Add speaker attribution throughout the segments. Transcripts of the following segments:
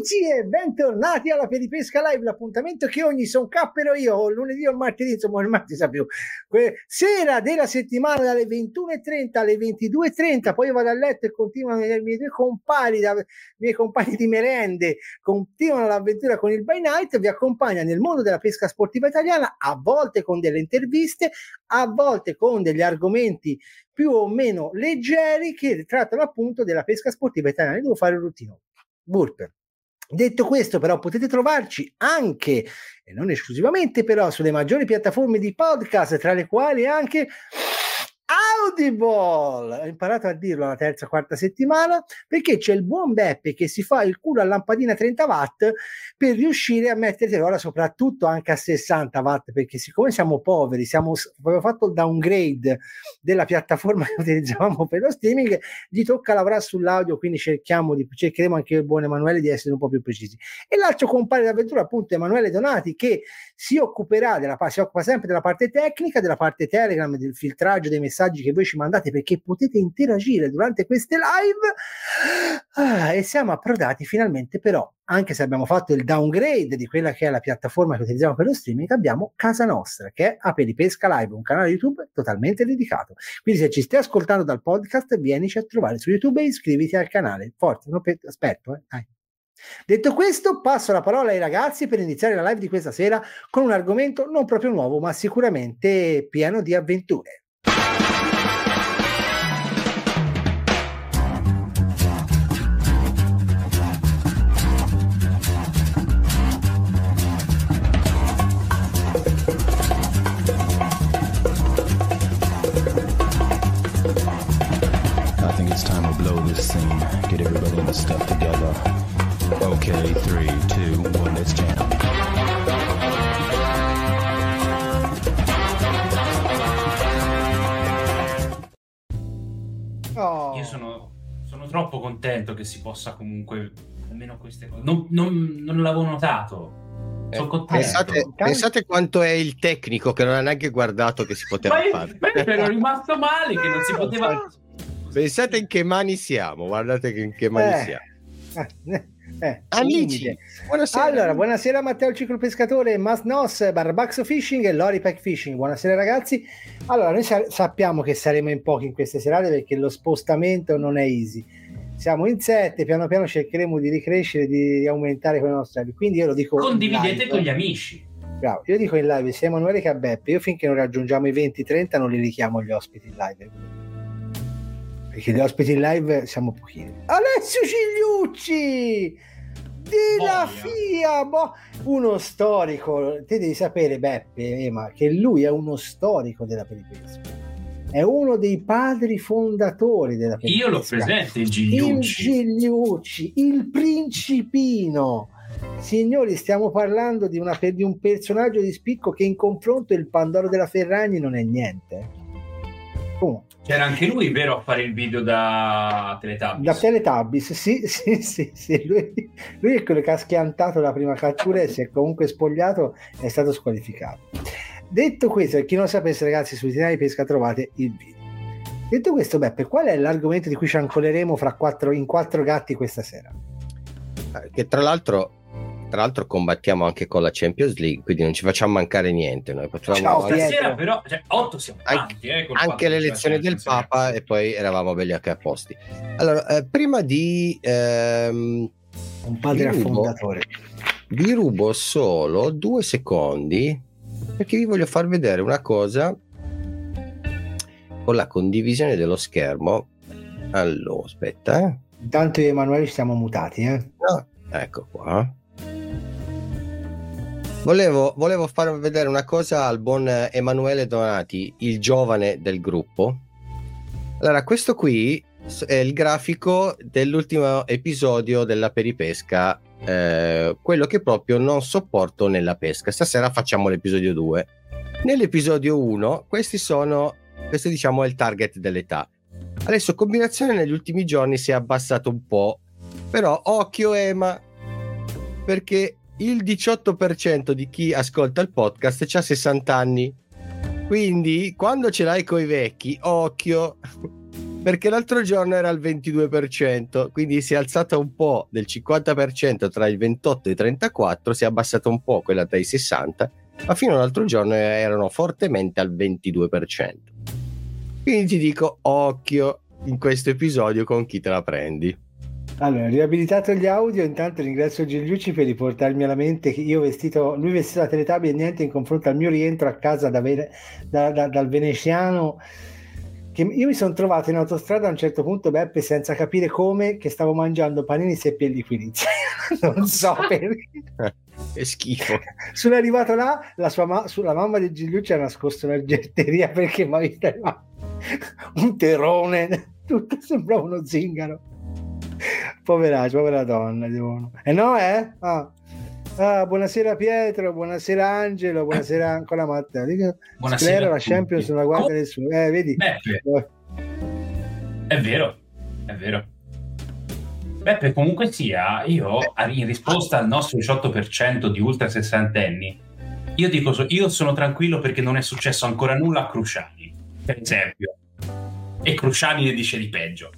Speaker 1: amici e bentornati alla Peripesca Live, l'appuntamento che ogni son cappero io, lunedì o martedì, insomma il martedì sa più, sera della settimana dalle 21.30 alle 22.30, poi vado a letto e continuano i miei due compagni, da, i miei compagni di merende, continuano l'avventura con il By Night, vi accompagna nel mondo della pesca sportiva italiana, a volte con delle interviste, a volte con degli argomenti più o meno leggeri che trattano appunto della pesca sportiva italiana. Devo fare un routine. Burper. Detto questo, però, potete trovarci anche, e non esclusivamente, però, sulle maggiori piattaforme di podcast, tra le quali anche Audible! Ho imparato a dirlo la terza, quarta settimana perché c'è il buon Beppe che si fa il culo a lampadina 30 watt per riuscire a mettere ora soprattutto anche a 60 watt perché siccome siamo poveri, siamo, abbiamo fatto il downgrade della piattaforma che utilizzavamo per lo streaming, gli tocca lavorare sull'audio, quindi cerchiamo di, cercheremo anche il buon Emanuele di essere un po' più precisi. E l'altro compare d'avventura appunto Emanuele Donati che si occuperà della si occupa sempre della parte tecnica, della parte Telegram, del filtraggio dei messaggi che voi ci mandate perché potete interagire durante queste live ah, e siamo approdati finalmente però anche se abbiamo fatto il downgrade di quella che è la piattaforma che utilizziamo per lo streaming, abbiamo casa nostra, che è Aperipesca Live, un canale YouTube totalmente dedicato. Quindi se ci stai ascoltando dal podcast, vienici a trovare su YouTube e iscriviti al canale. Forza, non pe- aspetto, eh. Dai. Detto questo, passo la parola ai ragazzi per iniziare la live di questa sera con un argomento non proprio nuovo, ma sicuramente pieno di avventure.
Speaker 2: Okay, three, two, one, let's jam. Oh. Io sono, sono, troppo contento che si possa comunque almeno queste cose. Non, non, non l'avevo notato.
Speaker 3: Eh, pensate, pensate, quanto è il tecnico che non ha neanche guardato che si poteva ma fare.
Speaker 2: Ma io ero rimasto male che non si poteva.
Speaker 3: Pensate in che mani siamo, guardate in che mani
Speaker 1: eh.
Speaker 3: siamo.
Speaker 1: Eh. Eh, Amici, buonasera. Allora, buonasera Matteo Ciclo Pescatore, Mas Nos, Barbaxo Fishing e Lori Pack Fishing. Buonasera ragazzi. Allora, noi sa- sappiamo che saremo in pochi in queste serate perché lo spostamento non è easy. Siamo in sette, piano piano cercheremo di ricrescere, di aumentare con i nostri Quindi io lo dico.
Speaker 2: Condividete con gli amici.
Speaker 1: Bravo, io dico in live sia Emanuele che a Beppe. Io finché non raggiungiamo i 20-30 non li richiamo gli ospiti in live perché gli ospiti in live siamo pochini. Alessio Cigliucci! di la FIA, boh. uno storico. Te devi sapere, Beppe, Ema, che lui è uno storico della peripesca. È uno dei padri fondatori della peripesca.
Speaker 2: Io l'ho presente, Gigliucci.
Speaker 1: Il Gigliucci, il principino. Signori, stiamo parlando di, una, di un personaggio di spicco che in confronto il Pandoro della Ferragni non è niente.
Speaker 2: Comunque. C'era anche lui, vero, a fare il video da Teletubbies?
Speaker 1: Da Teletubbies, sì, sì, sì. sì. Lui, lui, è quello che ha schiantato la prima cattura e si è comunque spogliato è stato squalificato. Detto questo, e chi non sapesse ragazzi, su Itinerari Pesca trovate il video. Detto questo, Beppe, qual è l'argomento di cui ci ancoleremo fra quattro, in quattro gatti questa sera?
Speaker 3: Eh, che tra l'altro tra l'altro combattiamo anche con la Champions League, quindi non ci facciamo mancare niente. Noi
Speaker 2: potevamo Ciao, stasera però, cioè, 8 siamo tanti,
Speaker 3: eh, anche l'elezione del Papa e poi eravamo belli anche a posti. Allora, eh, prima di... Ehm,
Speaker 1: Un padre affondatore.
Speaker 3: Vi rubo solo due secondi perché vi voglio far vedere una cosa con la condivisione dello schermo. Allora, aspetta. Eh.
Speaker 1: Intanto io e Emanuele siamo mutati, eh?
Speaker 3: No, ecco qua. Volevo, volevo far vedere una cosa al buon Emanuele Donati, il giovane del gruppo. Allora, questo qui è il grafico dell'ultimo episodio della peripesca, eh, quello che proprio non sopporto nella pesca. Stasera facciamo l'episodio 2. Nell'episodio 1, questi sono, questo diciamo è il target dell'età. Adesso combinazione negli ultimi giorni si è abbassato un po', però occhio Ema, perché il 18% di chi ascolta il podcast ha 60 anni. Quindi, quando ce l'hai coi vecchi, occhio. perché l'altro giorno era al 22%, quindi si è alzata un po' del 50% tra il 28 e il 34, si è abbassata un po' quella tra i 60, ma fino all'altro giorno erano fortemente al 22%. Quindi ti dico occhio in questo episodio con chi te la prendi.
Speaker 1: Allora, riabilitato gli audio, intanto ringrazio Gigliucci per riportarmi alla mente che io vestito, lui vestito da Teletubby e niente in confronto al mio rientro a casa da, da, da, dal veneziano che io mi sono trovato in autostrada a un certo punto Beppe senza capire come che stavo mangiando panini seppi e liquirizia. Non so perché.
Speaker 3: Che schifo.
Speaker 1: Sono arrivato là la sua ma- sulla mamma di Gigliucci ha nascosto una getteria perché mi ha visto un terone tutto sembrava uno zingaro Poveraccio, povera donna. Devono... E eh no, eh? Ah. Ah, buonasera Pietro, buonasera Angelo, buonasera ancora Matteo. Buonasera. Sclera, la Champions non la guarda oh. nessuno. Eh, vedi?
Speaker 2: Beppe. È vero, è vero. Beppe, comunque sia, io in risposta al nostro 18% di ultra sessantenni, io dico, io sono tranquillo perché non è successo ancora nulla a Cruciani, per esempio. E Cruciani ne dice di peggio.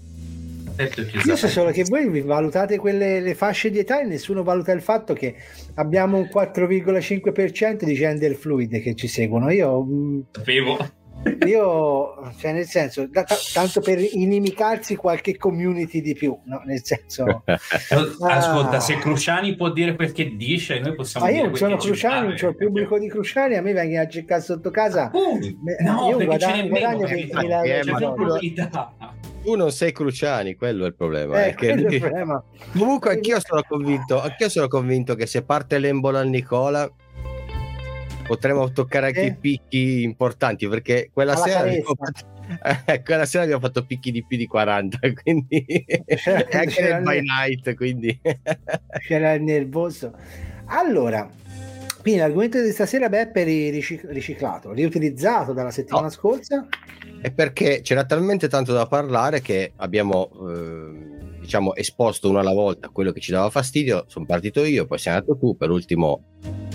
Speaker 1: Io so solo che voi valutate quelle le fasce di età e nessuno valuta il fatto che abbiamo un 4,5% di gender fluide che ci seguono. Io
Speaker 2: mm, sapevo.
Speaker 1: Io, cioè, nel senso, da, t- tanto per inimicarsi qualche community di più, no? Nel senso,
Speaker 2: ascolta, ah, se Cruciani può dire quel che dice, noi possiamo
Speaker 1: ma io non sono Cruciani, c'ho il pubblico di Cruciani, a me vengono a cercare sotto casa. Uh, no, io guadagno, guadagno 20.000 euro
Speaker 3: tu non sei Cruciani, quello è il problema. Eh, è lui... il problema. Comunque anch'io sono convinto, anch'io sono convinto che se parte l'embolo a Nicola potremo toccare anche eh? i picchi importanti perché quella sera, abbiamo, eh, quella sera abbiamo fatto picchi di più di 40 quindi anche nel by night quindi
Speaker 1: c'era il nervoso allora quindi l'argomento di stasera Beppe è riciclato, riutilizzato dalla settimana no. scorsa.
Speaker 3: È perché c'era talmente tanto da parlare che abbiamo eh, diciamo esposto una alla volta quello che ci dava fastidio. Sono partito io, poi sei andato tu, per ultimo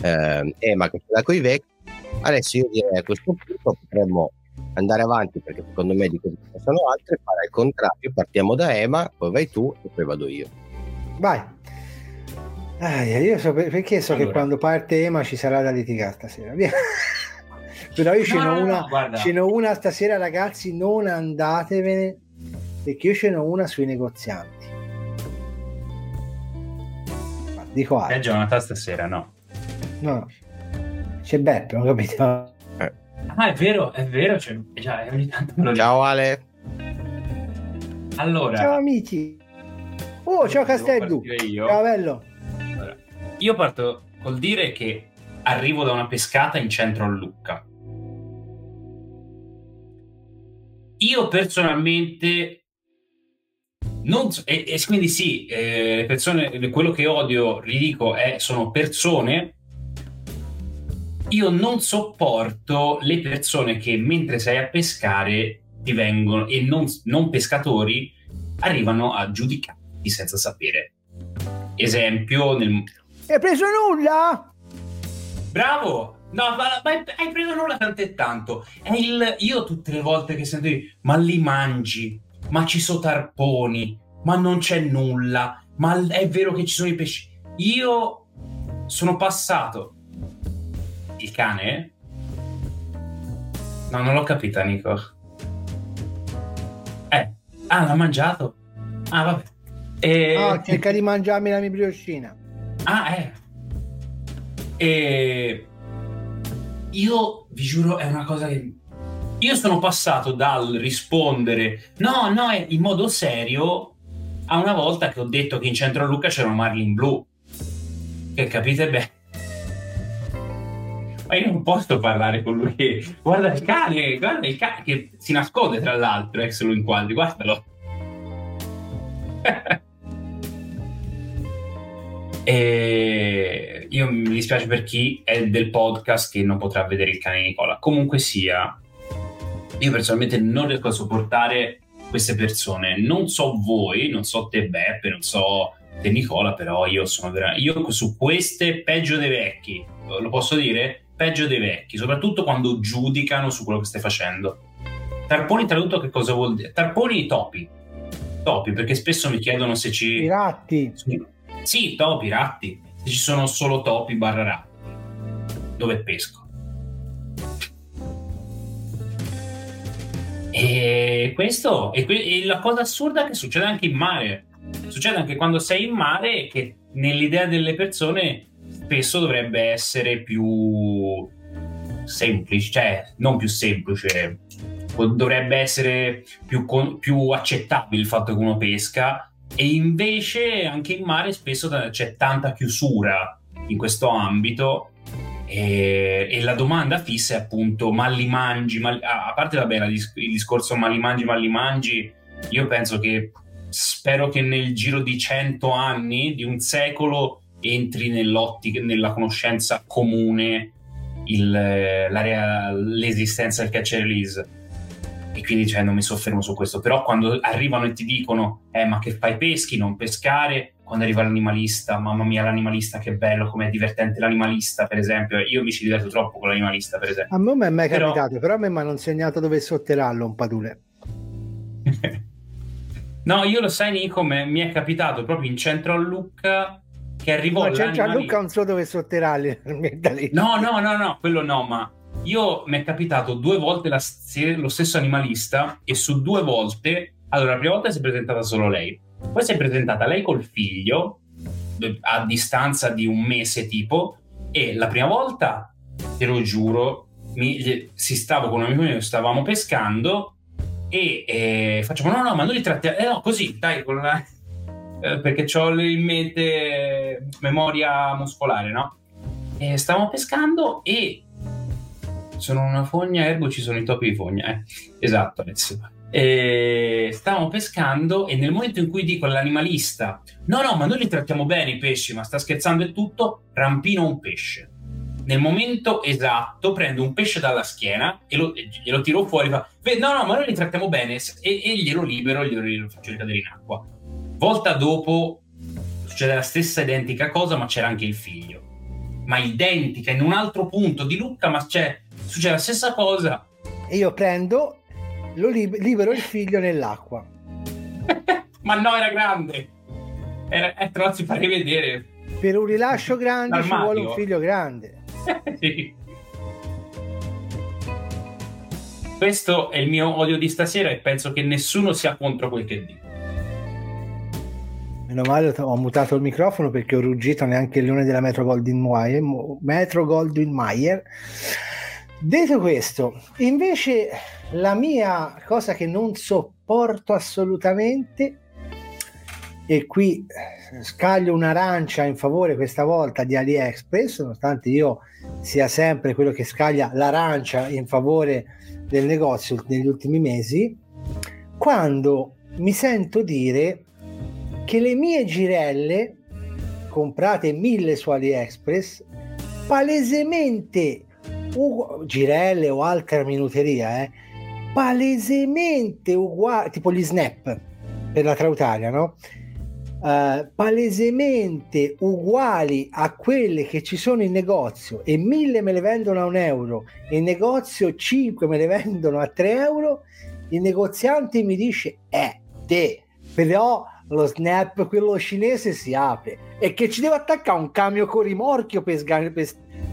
Speaker 3: eh, Ema che ce l'ha i vecchi. Adesso io direi a questo punto potremmo andare avanti perché secondo me di cose ci sono altre, fare il contrario, partiamo da Ema, poi vai tu e poi vado io.
Speaker 1: Vai. Ah, io so perché so allora. che quando parte Ema ci sarà da litigare stasera. Però io ce, n'ho una, no, ce n'ho una stasera, ragazzi. Non andatevene perché io ce n'ho una sui negozianti.
Speaker 2: Dico altro. È giornata stasera, no?
Speaker 1: No, c'è Beppe, ho capito.
Speaker 2: Eh. Ah, è vero, è vero. C'è... Già, ogni tanto
Speaker 3: me lo Ciao Ale.
Speaker 2: Allora.
Speaker 1: Ciao amici. Oh, ciao Castellu. Ciao bello.
Speaker 2: Io parto col dire che arrivo da una pescata in centro a Lucca. Io personalmente non e, e, quindi sì, eh, persone, quello che odio, ridico, è, sono persone. Io non sopporto le persone che mentre sei a pescare ti vengono e non, non pescatori arrivano a giudicarti senza sapere. Esempio, nel,
Speaker 1: hai preso nulla?
Speaker 2: Bravo! No, ma, ma hai preso nulla tanto e tanto. È il, io tutte le volte che sento ma li mangi, ma ci sono tarponi, ma non c'è nulla, ma è vero che ci sono i pesci. Io sono passato. Il cane? No, non l'ho capita, Nico. Eh, ah, l'ha mangiato? Ah, vabbè.
Speaker 1: E... Oh, cerca di mangiarmi la mia brioscina.
Speaker 2: Ah, eh. E io vi giuro, è una cosa che. Io sono passato dal rispondere no, no, in modo serio a una volta che ho detto che in centro a Lucca c'era Marlin blu. Che capite bene. Ma io non posso parlare con lui guarda il cane, guarda il cane che si nasconde tra l'altro, ex lo inquadri, guardalo. E io mi dispiace per chi è del podcast che non potrà vedere il cane Nicola. Comunque sia, io personalmente non riesco a sopportare queste persone. Non so voi, non so te Beppe, non so te Nicola, però io sono veramente... Io su queste peggio dei vecchi, lo posso dire? Peggio dei vecchi, soprattutto quando giudicano su quello che stai facendo. Tarponi tradotto che cosa vuol dire? Tarponi topi. Topi, perché spesso mi chiedono se ci...
Speaker 1: I ratti.
Speaker 2: Sì, topi, ratti. Se ci sono solo topi barra ratti. Dove pesco? E questo que- e la cosa assurda è che succede anche in mare. Succede anche quando sei in mare che nell'idea delle persone spesso dovrebbe essere più semplice, cioè non più semplice, dovrebbe essere più, con, più accettabile il fatto che uno pesca e invece anche in mare spesso c'è tanta chiusura in questo ambito e, e la domanda fissa è appunto ma li mangi, ma, a parte vabbè, il discorso ma li mangi, ma li mangi, io penso che spero che nel giro di cento anni, di un secolo, entri nell'ottica, nella conoscenza comune il, l'esistenza del catch and release e quindi cioè, non mi soffermo su questo. Però quando arrivano e ti dicono eh ma che fai peschi? Non pescare quando arriva l'animalista mamma mia l'animalista che bello com'è divertente l'animalista per esempio. Io mi ci diverto troppo con l'animalista per esempio.
Speaker 1: A me non è mai però... capitato però a me mi hanno insegnato dove sotterrarlo un padule.
Speaker 2: No io lo sai Nico mi è capitato proprio in centro a Lucca che arrivò
Speaker 1: no, c'è Gianluca non so dove sotterrarli
Speaker 2: no no no no quello no ma io mi è capitato due volte la, lo stesso animalista e su due volte allora la prima volta si è presentata solo lei poi si è presentata lei col figlio a distanza di un mese tipo e la prima volta te lo giuro mi, si stavo con un amico mio stavamo pescando e eh, facciamo no no ma noi li trattiamo eh, no così dai con la eh, perché ho in mente memoria muscolare, no? E stavamo pescando e sono una fogna, ergo ci sono i topi di fogna. Eh? Esatto, adesso. E stavamo pescando e nel momento in cui dico all'animalista no no ma noi li trattiamo bene i pesci ma sta scherzando e tutto rampino un pesce nel momento esatto prendo un pesce dalla schiena e lo, e glielo tiro fuori fa, no no ma noi li trattiamo bene e, e glielo libero glielo, glielo faccio ricadere in acqua Volta dopo succede la stessa identica cosa, ma c'era anche il figlio. Ma identica, in un altro punto di Lucca, ma c'è, succede la stessa cosa.
Speaker 1: E io prendo, lo liber- libero il figlio nell'acqua.
Speaker 2: ma no, era grande. Era, eh, te lo si fa rivedere.
Speaker 1: Per un rilascio grande ci vuole un figlio grande. sì.
Speaker 2: Questo è il mio odio di stasera e penso che nessuno sia contro quel che dico.
Speaker 1: Meno male ho mutato il microfono perché ho ruggito neanche il leone della Metro Goldwyn Mayer. Metro Goldwyn Mayer. Detto questo, invece la mia cosa che non sopporto assolutamente e qui scaglio un'arancia in favore questa volta di AliExpress, nonostante io sia sempre quello che scaglia l'arancia in favore del negozio negli ultimi mesi, quando mi sento dire che le mie girelle, comprate mille su AliExpress, palesemente, girelle o altra minuteria, eh, palesemente uguali, tipo gli snap per la Trautaria, no? Uh, palesemente uguali a quelle che ci sono in negozio e mille me le vendono a un euro e in negozio 5 me le vendono a 3 euro il negoziante mi dice eh te però lo snap, quello cinese, si apre e che ci deve attaccare un camion con rimorchio per, sgan- per,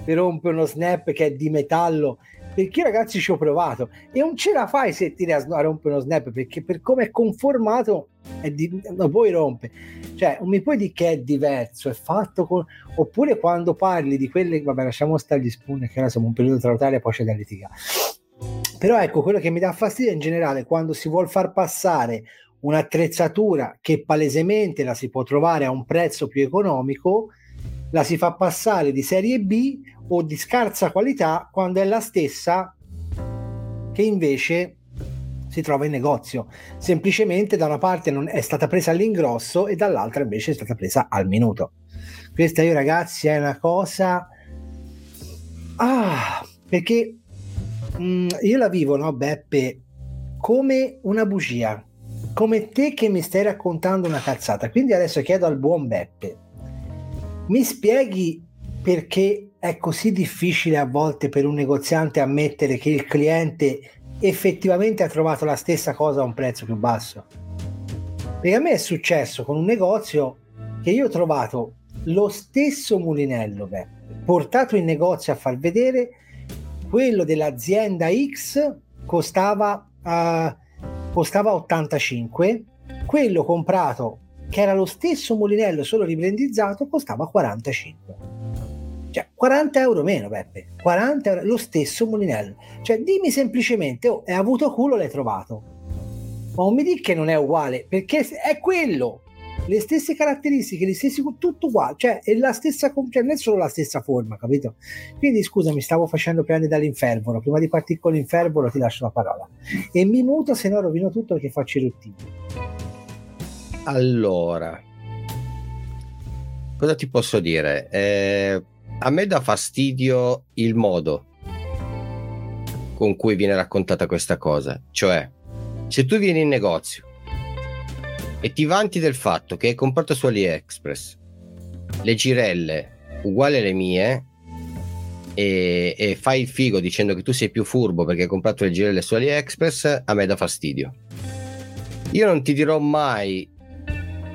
Speaker 1: per rompere uno snap che è di metallo. Perché ragazzi ci ho provato e non ce la fai se tiri a, a rompere uno snap perché per come è conformato è di, lo puoi rompere. Cioè, non mi puoi dire che è diverso, è fatto con... Oppure quando parli di quelle... Vabbè, lasciamo stare gli spun che ora siamo un periodo trautale e poi c'è da litigare. Però ecco, quello che mi dà fastidio in generale quando si vuole far passare un'attrezzatura che palesemente la si può trovare a un prezzo più economico, la si fa passare di serie B o di scarsa qualità quando è la stessa che invece si trova in negozio. Semplicemente da una parte non è stata presa all'ingrosso e dall'altra invece è stata presa al minuto. Questa io ragazzi è una cosa... Ah, perché mh, mm, io la vivo, no Beppe, come una bugia come te che mi stai raccontando una cazzata. Quindi adesso chiedo al buon Beppe, mi spieghi perché è così difficile a volte per un negoziante ammettere che il cliente effettivamente ha trovato la stessa cosa a un prezzo più basso. Perché a me è successo con un negozio che io ho trovato lo stesso mulinello beh, portato in negozio a far vedere quello dell'azienda X costava, uh, costava 85 quello comprato che era lo stesso mulinello solo ribrandizzato costava 45 cioè 40 euro meno Beppe 40 euro, lo stesso mulinello cioè dimmi semplicemente oh, hai avuto culo l'hai trovato ma non mi dica che non è uguale perché è quello le stesse caratteristiche, gli stessi tutto uguale, cioè è la stessa, cioè non è solo la stessa forma, capito? Quindi scusa, mi stavo facendo prendere dall'infervoro. Prima di partire con l'infervoro ti lascio la parola. E mi muto, se no rovino tutto perché faccio i ruttini.
Speaker 3: Allora, cosa ti posso dire? Eh, a me dà fastidio il modo con cui viene raccontata questa cosa, cioè se tu vieni in negozio e ti vanti del fatto che hai comprato su AliExpress le girelle uguali alle mie e, e, fai il figo dicendo che tu sei più furbo perché hai comprato le girelle su AliExpress, a me dà fastidio. Io non ti dirò mai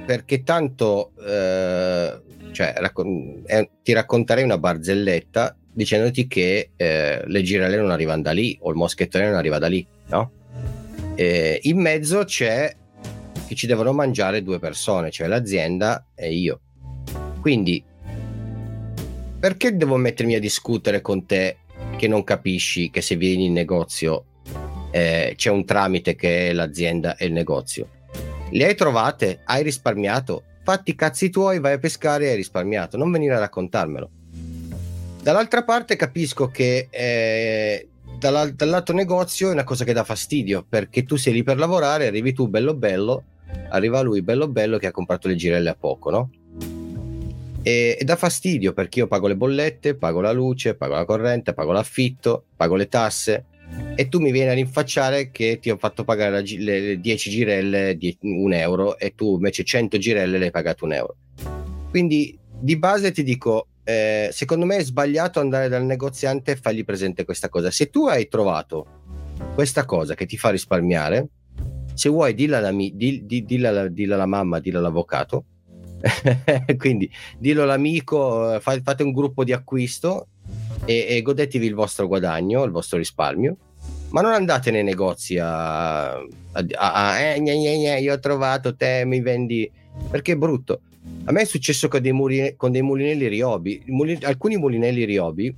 Speaker 3: perché tanto eh, cioè, raccon- eh, ti racconterei una barzelletta dicendoti che eh, le girelle non arrivano da lì o il moschettone non arriva da lì, no? in mezzo c'è che ci devono mangiare due persone, cioè l'azienda e io. Quindi, perché devo mettermi a discutere con te che non capisci che se vieni in negozio eh, c'è un tramite che è l'azienda e il negozio? Le hai trovate? Hai risparmiato? Fatti i cazzi tuoi, vai a pescare e hai risparmiato. Non venire a raccontarmelo. Dall'altra parte capisco che eh, dal, dal lato negozio è una cosa che dà fastidio perché tu sei lì per lavorare, arrivi tu bello bello arriva lui bello bello che ha comprato le girelle a poco, no? E, e dà fastidio perché io pago le bollette, pago la luce, pago la corrente, pago l'affitto, pago le tasse e tu mi vieni a rinfacciare che ti ho fatto pagare la, le 10 girelle di un euro e tu invece 100 girelle le hai pagato un euro. Quindi di base ti dico, eh, secondo me è sbagliato andare dal negoziante e fargli presente questa cosa. Se tu hai trovato questa cosa che ti fa risparmiare, se vuoi dilla alla, di, di, dilla, dilla alla mamma, dilla all'avvocato, quindi dillo all'amico, eh, fate un gruppo di acquisto e, e, godetevi il vostro guadagno, il vostro risparmio, ma non andate nei negozi a, a, a, eh, gne, gne, gne, io ho trovato te, mi vendi, perché è brutto. A me è successo con dei, muline, con dei mulinelli riobi, mulin, alcuni mulinelli riobi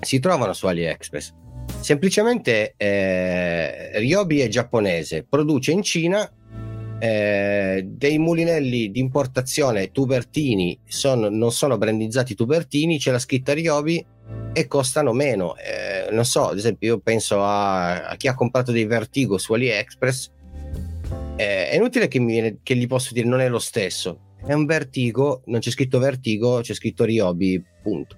Speaker 3: si trovano su AliExpress. Semplicemente eh, Ryobi è giapponese, produce in Cina eh, dei mulinelli di importazione tubertini, sono, non sono brandizzati tubertini, c'è la scritta Ryobi e costano meno. Eh, non so, ad esempio, io penso a, a, chi ha comprato dei Vertigo su AliExpress. Eh, è inutile che, mi, che gli posso dire non è lo stesso. È un Vertigo, non c'è scritto Vertigo, c'è scritto Ryobi, punto.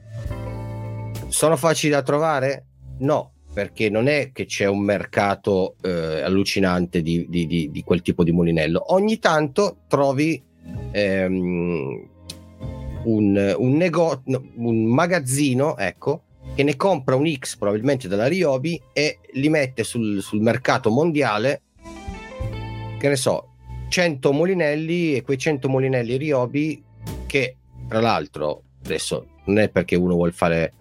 Speaker 3: Sono facili da trovare? No, perché non è che c'è un mercato eh, allucinante di, di, di, di, quel tipo di mulinello. Ogni tanto trovi ehm, un, un, nego- un magazzino, ecco, che ne compra un X probabilmente dalla Riobi e li mette sul, sul mercato mondiale, che ne so, 100 mulinelli e quei 100 mulinelli Riobi che tra l'altro adesso non è perché uno vuole fare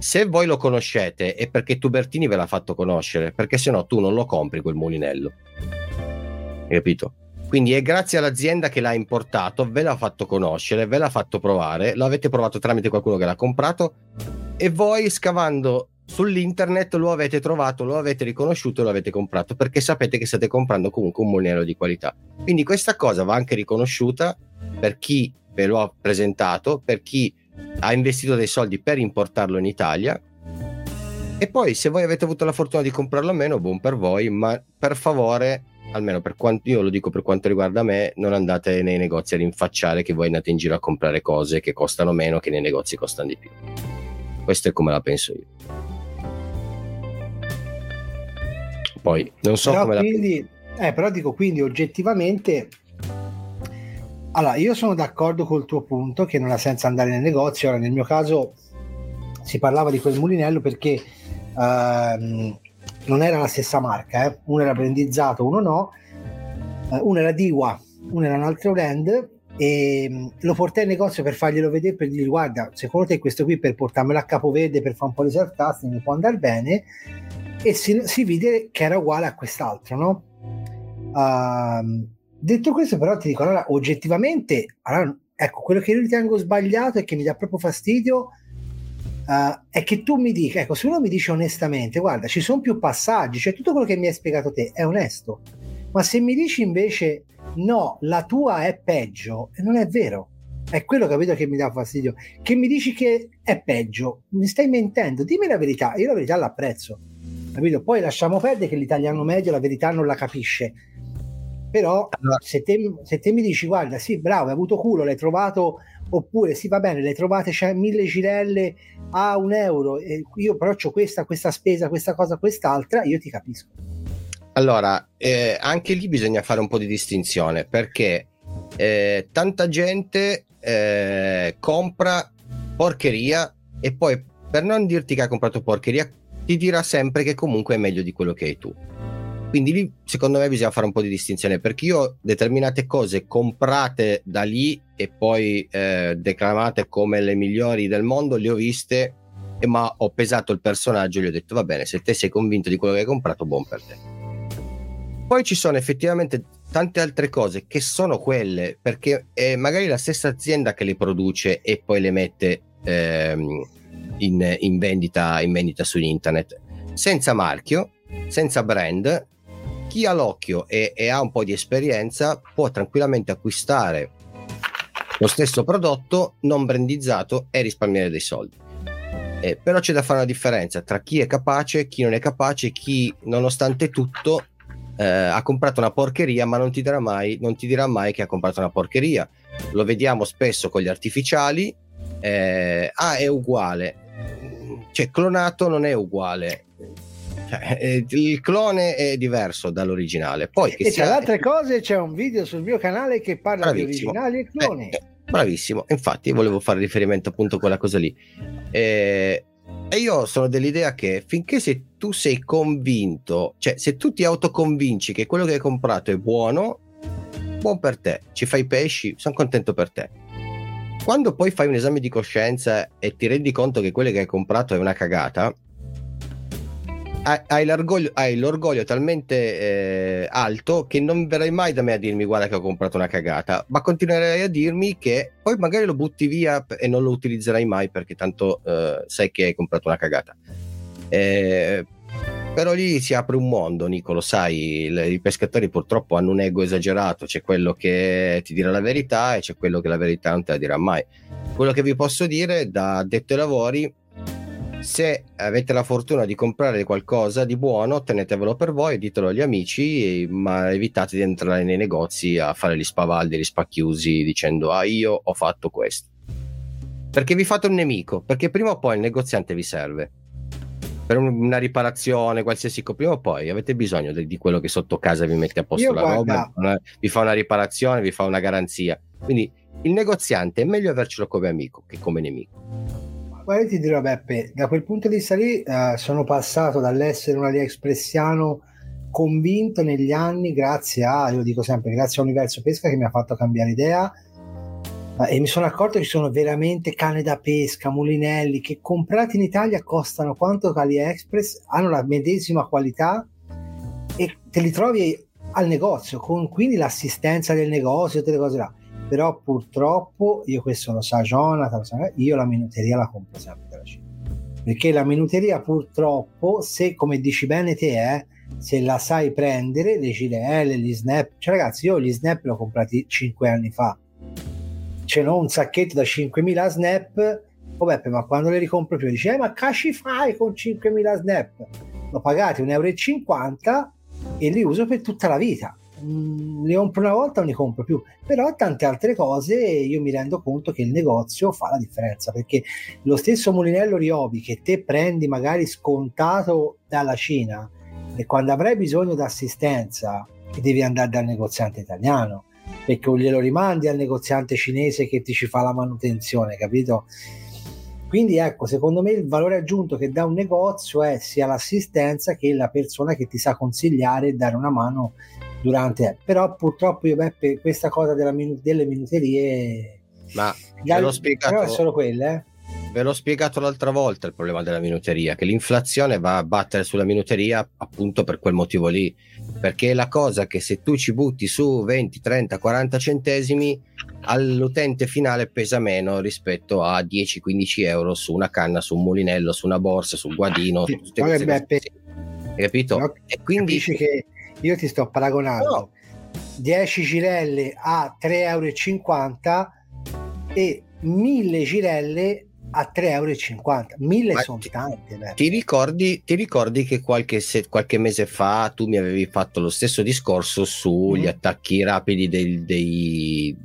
Speaker 3: se voi lo conoscete è perché Tubertini ve l'ha fatto conoscere, perché se no tu non lo compri quel mulinello. Hai capito? Quindi è grazie all'azienda che l'ha importato, ve l'ha fatto conoscere, ve l'ha fatto provare, l'avete provato tramite qualcuno che l'ha comprato e voi scavando sull'internet lo avete trovato, lo avete riconosciuto e lo avete comprato perché sapete che state comprando comunque un mulinello di qualità. Quindi questa cosa va anche riconosciuta per chi ve lo ha presentato, per chi ha investito dei soldi per importarlo in Italia. E poi, se voi avete avuto la fortuna di comprarlo a meno, buon per voi, ma per favore, almeno per quanto io lo dico per quanto riguarda me, non andate nei negozi a rinfacciare che voi andate in giro a comprare cose che costano meno, che nei negozi costano di più. Questo è come la penso io. Poi non so
Speaker 1: però
Speaker 3: come
Speaker 1: quindi, la eh, però dico quindi oggettivamente allora, io sono d'accordo col tuo punto che non ha senso andare nel negozio. Ora, nel mio caso si parlava di quel mulinello perché ehm, non era la stessa marca, eh. uno era brandizzato, uno no, eh, uno era Diwa, uno era un altro brand e mm, lo portai in negozio per farglielo vedere per dirgli guarda secondo te questo qui per portarmelo a capoverde per fare un po' di sarcasmo mi può andare bene e si, si, vide che era uguale a quest'altro no? Uh, detto questo però ti dico allora oggettivamente allora, ecco quello che io ritengo sbagliato e che mi dà proprio fastidio uh, è che tu mi dica ecco se uno mi dice onestamente guarda ci sono più passaggi cioè tutto quello che mi hai spiegato te è onesto ma se mi dici invece no, la tua è peggio, non è vero. È quello capito che mi dà fastidio. Che mi dici che è peggio, mi stai mentendo, dimmi la verità, io la verità l'apprezzo. Capito? Poi lasciamo perdere che l'italiano medio la verità non la capisce. Però allora. se, te, se te mi dici guarda, sì, bravo, hai avuto culo, l'hai trovato oppure sì va bene le trovate c'è mille girelle a un euro e io però ho questa, questa spesa questa cosa quest'altra io ti capisco
Speaker 3: allora, eh, anche lì bisogna fare un po' di distinzione perché eh, tanta gente eh, compra porcheria e poi per non dirti che ha comprato porcheria ti dirà sempre che comunque è meglio di quello che hai tu. Quindi lì secondo me bisogna fare un po' di distinzione perché io determinate cose comprate da lì e poi eh, declamate come le migliori del mondo le ho viste ma ho pesato il personaggio e gli ho detto va bene se te sei convinto di quello che hai comprato buon per te poi ci sono effettivamente tante altre cose che sono quelle, perché è magari la stessa azienda che le produce e poi le mette ehm, in, in, vendita, in vendita su internet, senza marchio, senza brand. Chi ha l'occhio e, e ha un po' di esperienza può tranquillamente acquistare lo stesso prodotto non brandizzato e risparmiare dei soldi. Eh, però c'è da fare una differenza tra chi è capace, chi non è capace, chi nonostante tutto eh, ha comprato una porcheria, ma non ti, dirà mai, non ti dirà mai che ha comprato una porcheria. Lo vediamo spesso con gli artificiali. Eh, ah, è uguale. Cioè, clonato non è uguale. Cioè, eh, il clone è diverso dall'originale. Poi,
Speaker 1: che e sia... tra le altre cose c'è un video sul mio canale che parla Bravissimo. di originali e cloni. Eh,
Speaker 3: bravissimo, infatti volevo fare riferimento appunto a quella cosa lì. Eh, e io sono dell'idea che finché se tu sei convinto, cioè se tu ti autoconvinci che quello che hai comprato è buono, buon per te, ci fai pesci, sono contento per te. Quando poi fai un esame di coscienza e ti rendi conto che quello che hai comprato è una cagata, hai l'orgoglio, hai l'orgoglio talmente eh, alto che non verrai mai da me a dirmi guarda che ho comprato una cagata, ma continuerai a dirmi che poi magari lo butti via e non lo utilizzerai mai perché tanto eh, sai che hai comprato una cagata. Eh, però lì si apre un mondo, Nico, lo sai, il, i pescatori purtroppo hanno un ego esagerato, c'è quello che ti dirà la verità e c'è quello che la verità non te la dirà mai. Quello che vi posso dire da detto ai lavori se avete la fortuna di comprare qualcosa di buono, tenetevelo per voi, ditelo agli amici, ma evitate di entrare nei negozi a fare gli spavaldi, gli spacchiusi dicendo ah io ho fatto questo. Perché vi fate un nemico, perché prima o poi il negoziante vi serve. Per una riparazione, qualsiasi cosa, prima o poi avete bisogno di, quello che sotto casa vi mette a posto io la guarda... roba, vi fa una riparazione, vi fa una garanzia. Quindi il negoziante è meglio avercelo come amico che come nemico.
Speaker 1: Guarda, ti dirò Beppe, da quel punto di vista lì eh, sono passato dall'essere un aliexpressiano convinto negli anni grazie a, io dico sempre, grazie a Universo Pesca che mi ha fatto cambiare idea e mi sono accorto che ci sono veramente cane da pesca, mulinelli che comprati in Italia costano quanto AliExpress, hanno la medesima qualità e te li trovi al negozio con quindi l'assistenza del negozio, tutte le cose là però purtroppo io questo lo sa Jonathan io la minuteria la compro sempre dalla Cina. Perché la minuteria purtroppo se come dici bene te eh, se la sai prendere le girelle gli snap cioè ragazzi io gli snap li ho comprati 5 anni fa. Ce n'ho un sacchetto da 5.000 snap. Oh Beppe, ma quando le ricompro più dice eh, ma caci fai con 5.000 snap? L'ho pagati 1,50 euro e li uso per tutta la vita mh, le compro una volta non ne compro più però tante altre cose io mi rendo conto che il negozio fa la differenza perché lo stesso mulinello Riobi che te prendi magari scontato dalla Cina e quando avrai bisogno di assistenza devi andare dal negoziante italiano perché glielo rimandi al negoziante cinese che ti ci fa la manutenzione capito? Quindi ecco, secondo me il valore aggiunto che dà un negozio è sia l'assistenza che la persona che ti sa consigliare e dare una mano durante. Però purtroppo io Beppe, questa cosa minu- delle minuterie...
Speaker 3: Ma ve l'ho spiegato...
Speaker 1: Però è solo quella, eh?
Speaker 3: Ve l'ho spiegato l'altra volta il problema della minuteria, che l'inflazione va a battere sulla minuteria appunto per quel motivo lì, perché è la cosa che se tu ci butti su 20, 30, 40 centesimi all'utente finale pesa meno rispetto a 10-15 euro su una canna, su un mulinello, su una borsa, su un guadino. Sì, tutte
Speaker 1: queste.
Speaker 3: Hai capito? No,
Speaker 1: e quindi... Capisci che io ti sto paragonando no. 10 girelle a 3,50 euro e 1000 girelle a 3,50 euro. 1000 sono tante.
Speaker 3: Ti ricordi, ti ricordi che qualche, se, qualche, mese fa tu mi avevi fatto lo stesso discorso sugli mm. attacchi rapidi del, dei,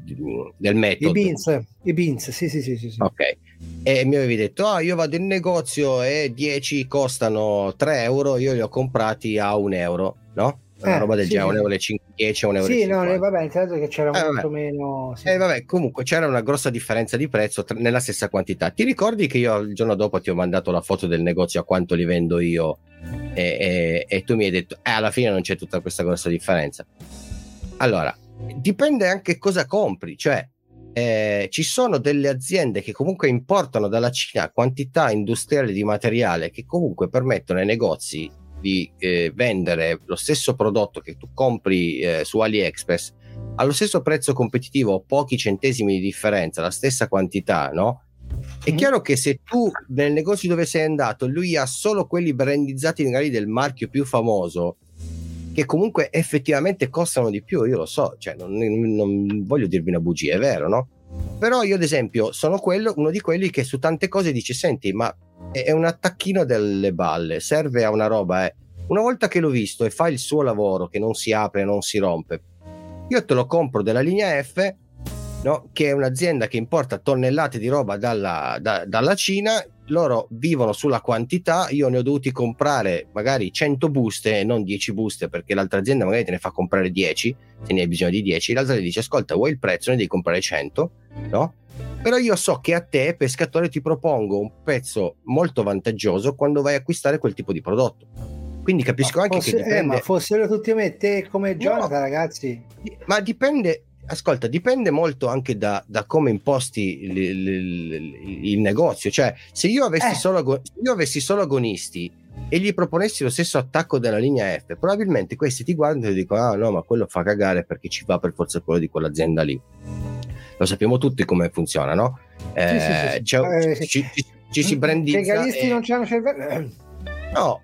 Speaker 3: del metodo?
Speaker 1: I beans, i beans, sì, sì, sì, sì, sì.
Speaker 3: Ok. E mi avevi detto, ah, io vado in negozio e 10 costano 3 euro, io li ho comprati a 1 euro, no? Una eh, roba del sì, genere, 1 euro 10 1 euro
Speaker 1: Sì, no, vabbè, intanto che c'era eh, molto vabbè. meno...
Speaker 3: Sì. Eh, vabbè, comunque c'era una grossa differenza di prezzo tra, nella stessa quantità. Ti ricordi che io il giorno dopo ti ho mandato la foto del negozio a quanto li vendo io e, e, e tu mi hai detto, eh, alla fine non c'è tutta questa grossa differenza. Allora, dipende anche cosa compri, cioè eh, ci sono delle aziende che comunque importano dalla Cina quantità industriali di materiale che comunque permettono ai negozi di eh, vendere lo stesso prodotto che tu compri eh, su AliExpress allo stesso prezzo competitivo, pochi centesimi di differenza, la stessa quantità, no? È chiaro che se tu nel negozio dove sei andato, lui ha solo quelli brandizzati magari del marchio più famoso, che comunque effettivamente costano di più, io lo so, cioè non, non voglio dirvi una bugia, è vero, no? Però io ad esempio sono quello, uno di quelli che su tante cose dice, senti, ma è un attacchino delle balle, serve a una roba. Eh. Una volta che l'ho visto e fa il suo lavoro, che non si apre, non si rompe, io te lo compro della linea F, no? che è un'azienda che importa tonnellate di roba dalla, da, dalla Cina. Loro vivono sulla quantità, io ne ho dovuti comprare magari 100 buste e non 10 buste perché l'altra azienda magari te ne fa comprare 10, se ne hai bisogno di 10, l'altra le dice ascolta vuoi il prezzo, ne devi comprare 100, no? Però io so che a te, pescatore, ti propongo un prezzo molto vantaggioso quando vai a acquistare quel tipo di prodotto. Quindi capisco ma anche
Speaker 1: fosse,
Speaker 3: che dipende...
Speaker 1: Eh, ma fossero tutti me, te come Jonathan, no, ragazzi.
Speaker 3: Ma dipende, ascolta, dipende molto anche da, da come imposti il, il, il, negozio. Cioè, se io, avessi eh. solo, io avessi solo agonisti e gli proponessi lo stesso attacco della linea F, probabilmente questi ti guardano e ti dicono: Ah, no, ma quello fa cagare perché ci va per forza quello di quell'azienda lì lo sappiamo tutti come funziona, no? Eh, sì, sì, sì, eh, ci, ci, ci, si brandizza. I
Speaker 1: legalisti e... non hanno cervello.
Speaker 3: No,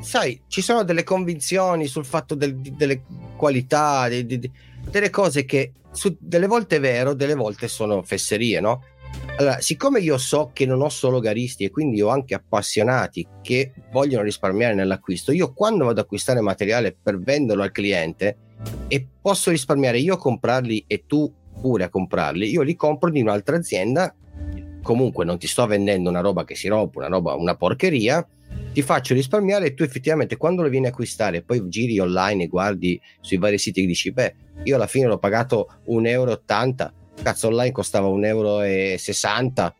Speaker 3: sai, ci sono delle convinzioni sul fatto del, delle qualità, de, de, delle cose che su, delle volte è vero, delle volte sono fesserie, no? Allora, siccome io so che non ho solo garisti e quindi ho anche appassionati che vogliono risparmiare nell'acquisto, io quando vado ad acquistare materiale per venderlo al cliente e posso risparmiare io a comprarli e tu pure a comprarli, io li compro di un'altra azienda. Comunque non ti sto vendendo una roba che si rompe, una roba, una porcheria, ti faccio risparmiare e tu effettivamente quando lo vieni a acquistare poi giri online e guardi sui vari siti e dici beh io alla fine l'ho pagato 1,80 euro cazzo online costava 1,60 euro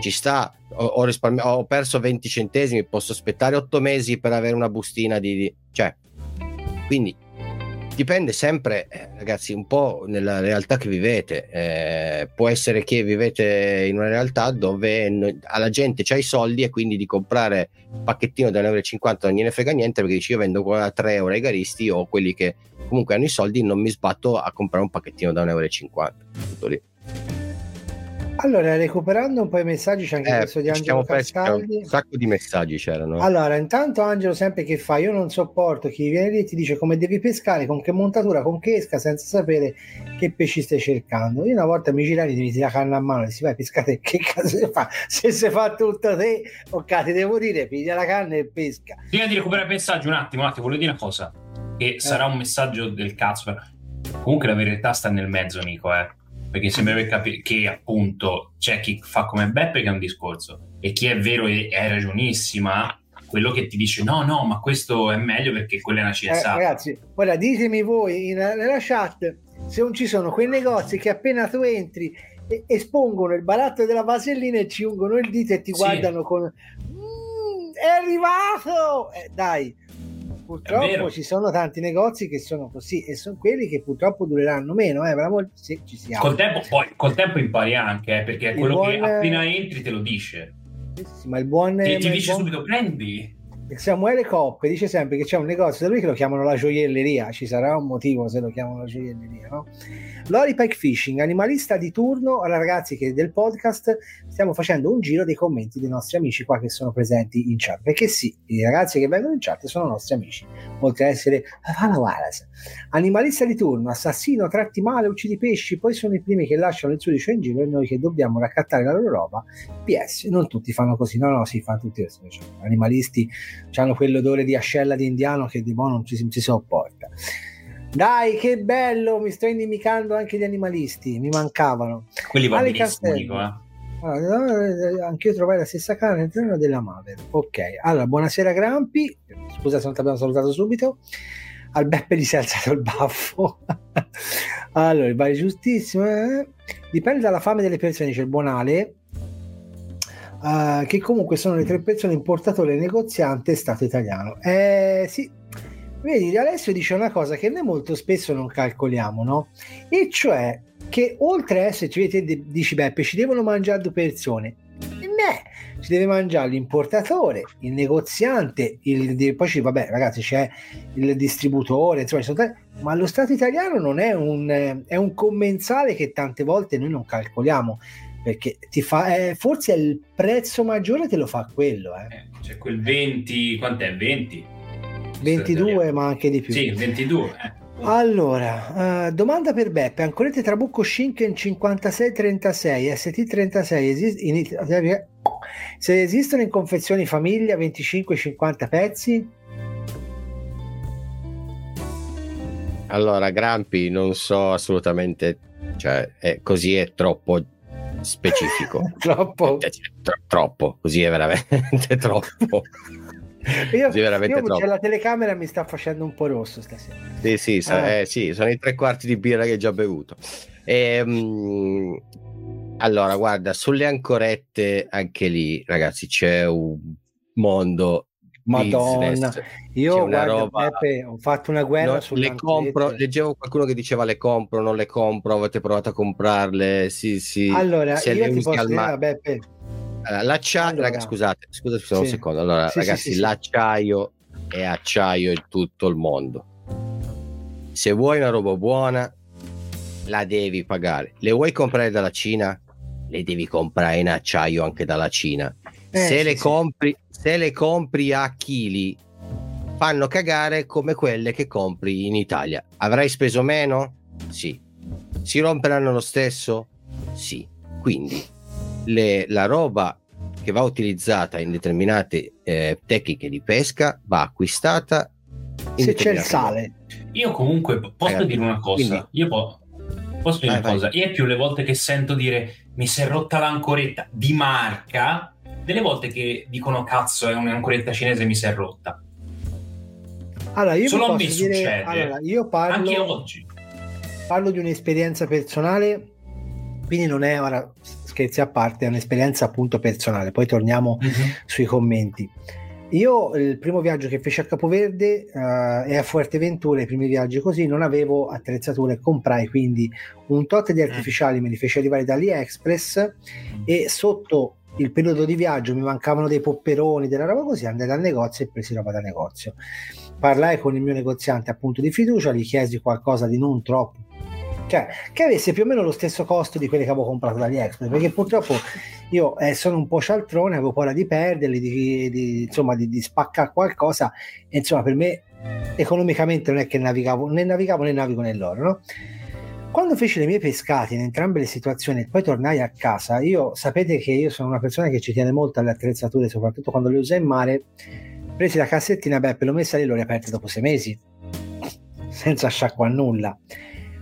Speaker 3: ci sta ho, ho, ho perso 20 centesimi posso aspettare 8 mesi per avere una bustina di, di... cioè quindi dipende sempre, eh, ragazzi, un po' nella realtà che vivete. Eh, può essere che vivete in una realtà dove alla gente c'ha i soldi e quindi di comprare un pacchettino da 1,50 euro non gliene frega niente perché dice io vendo a 3 euro ai garisti o quelli che comunque hanno i soldi non mi sbatto a comprare un pacchettino da 1,50 euro. Tutto lì.
Speaker 1: Allora, recuperando un po' i messaggi, c'è anche eh, questo di Angelo Castaldi.
Speaker 3: Un sacco di messaggi c'erano.
Speaker 1: Allora, intanto Angelo sempre che fa, io non sopporto chi viene lì e ti dice come devi pescare, con che montatura, con che esca, senza sapere che pesci stai cercando. Io una volta mi girai, ti misi la canna a mano e si vai a pescare, che caso si fa? Se si fa tutto te, ok, ti devo dire, piglia la canna e pesca.
Speaker 2: Prima di recuperare il messaggio, un attimo, un attimo, volevo dire una cosa, che eh. sarà un messaggio del cazzo, comunque la verità sta nel mezzo, Nico, eh perché sembra capire che appunto c'è chi fa come Beppe che è un discorso e chi è vero e è ragionissima quello che ti dice no no ma questo è meglio perché quella è una
Speaker 1: CSA eh, ragazzi ora ditemi voi in, nella chat se non ci sono quei negozi che appena tu entri espongono il baratto della vasellina e ci ungono il dito e ti sì. guardano con mm, è arrivato! Eh, dai purtroppo ci sono tanti negozi che sono così e sono quelli che purtroppo dureranno meno eh, se ci siamo.
Speaker 2: Col tempo, poi, col tempo impari anche eh, perché è quello buon... che appena entri te lo dice.
Speaker 1: Sì, sì, ma il buon
Speaker 2: ti, ti dice buon... subito prendi
Speaker 1: Samuele Coppe dice sempre che c'è un negozio da lui che lo chiamano la gioielleria, ci sarà un motivo se lo chiamano la gioielleria, no? Lori Pike Fishing, animalista di turno, allora ragazzi che del podcast stiamo facendo un giro dei commenti dei nostri amici qua che sono presenti in chat, perché sì, i ragazzi che vengono in chat sono nostri amici, oltre ad essere animalista di turno, assassino, tratti male, uccidi pesci, poi sono i primi che lasciano il sudicio in giro e noi che dobbiamo raccattare la loro roba, PS, non tutti fanno così, no no, si fanno tutti, cioè, animalisti hanno quell'odore di ascella di indiano che di buono non ci, si sopporta. Dai, che bello! Mi sto inimicando anche gli animalisti, mi mancavano.
Speaker 2: Quelli va benissimo, eh.
Speaker 1: Allora, anche io trovai la stessa carne all'interno della Maver. Ok, allora buonasera Grampi. Scusa se non ti abbiamo salutato subito. Al Beppe gli si è alzato il baffo. allora, vai giustissimo. Eh? Dipende dalla fame delle persone, dice il buonale uh, che comunque sono le tre persone importatore, negoziante e Stato italiano. Eh, sì, vedi, Alessio dice una cosa che noi molto spesso non calcoliamo, no? E cioè che oltre a esserci, vedi, dici Beppe, ci devono mangiare due persone. No, ci deve mangiare l'importatore, il negoziante, il, poi ci, vabbè ragazzi c'è il distributore, insomma, sono, ma lo Stato italiano non è un, è un commensale che tante volte noi non calcoliamo perché ti fa eh, forse il prezzo maggiore te lo fa quello eh.
Speaker 2: eh c'è quel 20 quant'è? 20
Speaker 1: 22 ma anche di più.
Speaker 2: Sì 22 eh.
Speaker 1: allora uh, domanda per Beppe. Ancorette Trabucco Shinken 5636 ST36 esist- in, se esistono in confezioni famiglia 25-50 pezzi?
Speaker 3: Allora Grampi non so assolutamente cioè è, così è troppo specifico.
Speaker 1: troppo.
Speaker 3: Cioè, tro- troppo, così è veramente troppo.
Speaker 1: Io, veramente io la telecamera mi sta facendo un po' rosso stasera.
Speaker 3: Sì, sì, sa- eh. Eh, sì sono i tre quarti di birra che ho già bevuto. E, um, allora, guarda, sulle ancorette anche lì, ragazzi, c'è un mondo
Speaker 1: Madonna, io guarda, roba... Peppe, ho fatto una guerra
Speaker 3: no, le compro, leggevo qualcuno che diceva le compro, non le compro, avete provato a comprarle, sì, sì.
Speaker 1: Allora, se io ti posso dire, Beppe.
Speaker 3: Allora, l'acciaio, allora. Raga, scusate, scusate sì. un secondo. Allora, sì, ragazzi, sì, l'acciaio è acciaio in tutto il mondo. Se vuoi una roba buona, la devi pagare. Le vuoi comprare dalla Cina? Le devi comprare in acciaio anche dalla Cina. Eh, se le compri se le compri a chili fanno cagare come quelle che compri in Italia. Avrai speso meno? Sì. Si romperanno lo stesso? Sì. Quindi le, la roba che va utilizzata in determinate eh, tecniche di pesca va acquistata
Speaker 1: se c'è il sale.
Speaker 2: Io comunque posso Ragazzi, dire una cosa. Quindi, Io po- posso dire vai, una cosa. Io più le volte che sento dire mi si è rotta l'ancoretta di marca delle volte che dicono cazzo è un'ancoretta cinese mi si è rotta.
Speaker 1: Allora, io Solo a me dire, succede. Allora, io parlo,
Speaker 2: anche oggi.
Speaker 1: Parlo di un'esperienza personale, quindi non è ora scherzi a parte, è un'esperienza appunto personale. Poi torniamo mm-hmm. sui commenti. Io il primo viaggio che feci a Capoverde uh, e a Fuerteventura, i primi viaggi così, non avevo attrezzature, comprai quindi un tot di mm. artificiali, me li feci arrivare da AliExpress e sotto il periodo di viaggio mi mancavano dei popperoni, della roba così, andai dal negozio e presi roba dal negozio. Parlai con il mio negoziante appunto di fiducia, gli chiesi qualcosa di non troppo cioè che avesse più o meno lo stesso costo di quelli che avevo comprato dagli expert perché purtroppo io eh, sono un po' cialtrone avevo paura di perderli di, di, insomma di, di spaccare qualcosa e insomma per me economicamente non è che navigavo né navigavo né navigo nell'oro no? Quando feci le mie pescate in entrambe le situazioni e poi tornai a casa, io sapete che io sono una persona che ci tiene molto alle attrezzature, soprattutto quando le usa in mare. Presi la cassettina Beppe, l'ho messa lì e l'ho riaperta dopo sei mesi, senza sciacqua nulla.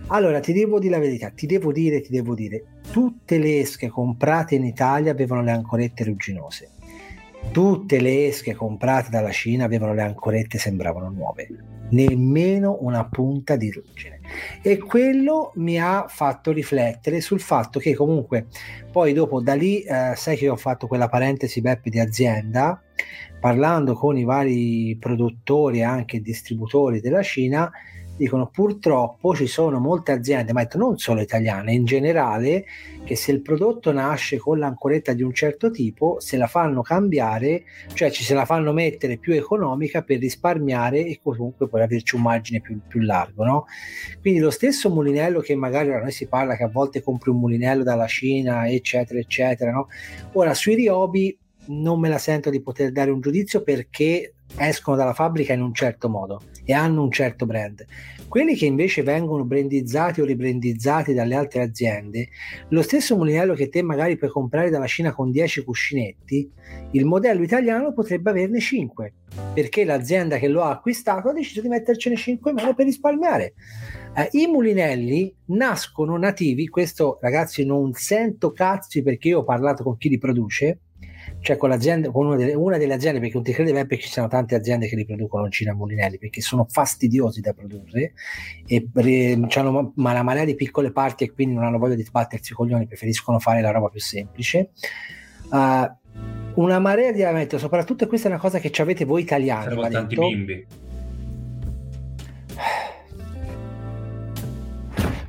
Speaker 1: Allora ti devo dire la verità, ti devo dire, ti devo dire, tutte le esche comprate in Italia avevano le ancorette rugginose. Tutte le esche comprate dalla Cina avevano le ancorette, sembravano nuove nemmeno una punta di ruggine. E quello mi ha fatto riflettere sul fatto che comunque poi dopo da lì, eh, sai che ho fatto quella parentesi Beppe di azienda, parlando con i vari produttori e anche distributori della Cina, dicono purtroppo ci sono molte aziende, ma non solo italiane, in generale, che se il prodotto nasce con l'ancoretta di un certo tipo, se la fanno cambiare, cioè ci se la fanno mettere più economica per risparmiare e comunque poi averci un margine più, più largo. No? Quindi lo stesso mulinello che magari ora noi si parla che a volte compri un mulinello dalla Cina, eccetera, eccetera. No? Ora sui riobi non me la sento di poter dare un giudizio perché escono dalla fabbrica in un certo modo e hanno un certo brand. Quelli che invece vengono brandizzati o ribrandizzati dalle altre aziende, lo stesso mulinello che te magari puoi comprare dalla Cina con 10 cuscinetti, il modello italiano potrebbe averne 5, perché l'azienda che lo ha acquistato ha deciso di mettercene 5 in meno per risparmiare. Eh, I mulinelli nascono nativi, questo ragazzi non sento cazzi perché io ho parlato con chi li produce, cioè con, l'azienda, con una, delle, una delle aziende, perché non ti crede perché ci sono tante aziende che li producono in Cina Mulinelli, perché sono fastidiosi da produrre e hanno ma la marea di piccole parti e quindi non hanno voglia di sbattersi i coglioni, preferiscono fare la roba più semplice. Uh, una marea di alimenti, soprattutto questa è una cosa che ci avete voi italiani. Servono tanti bimbi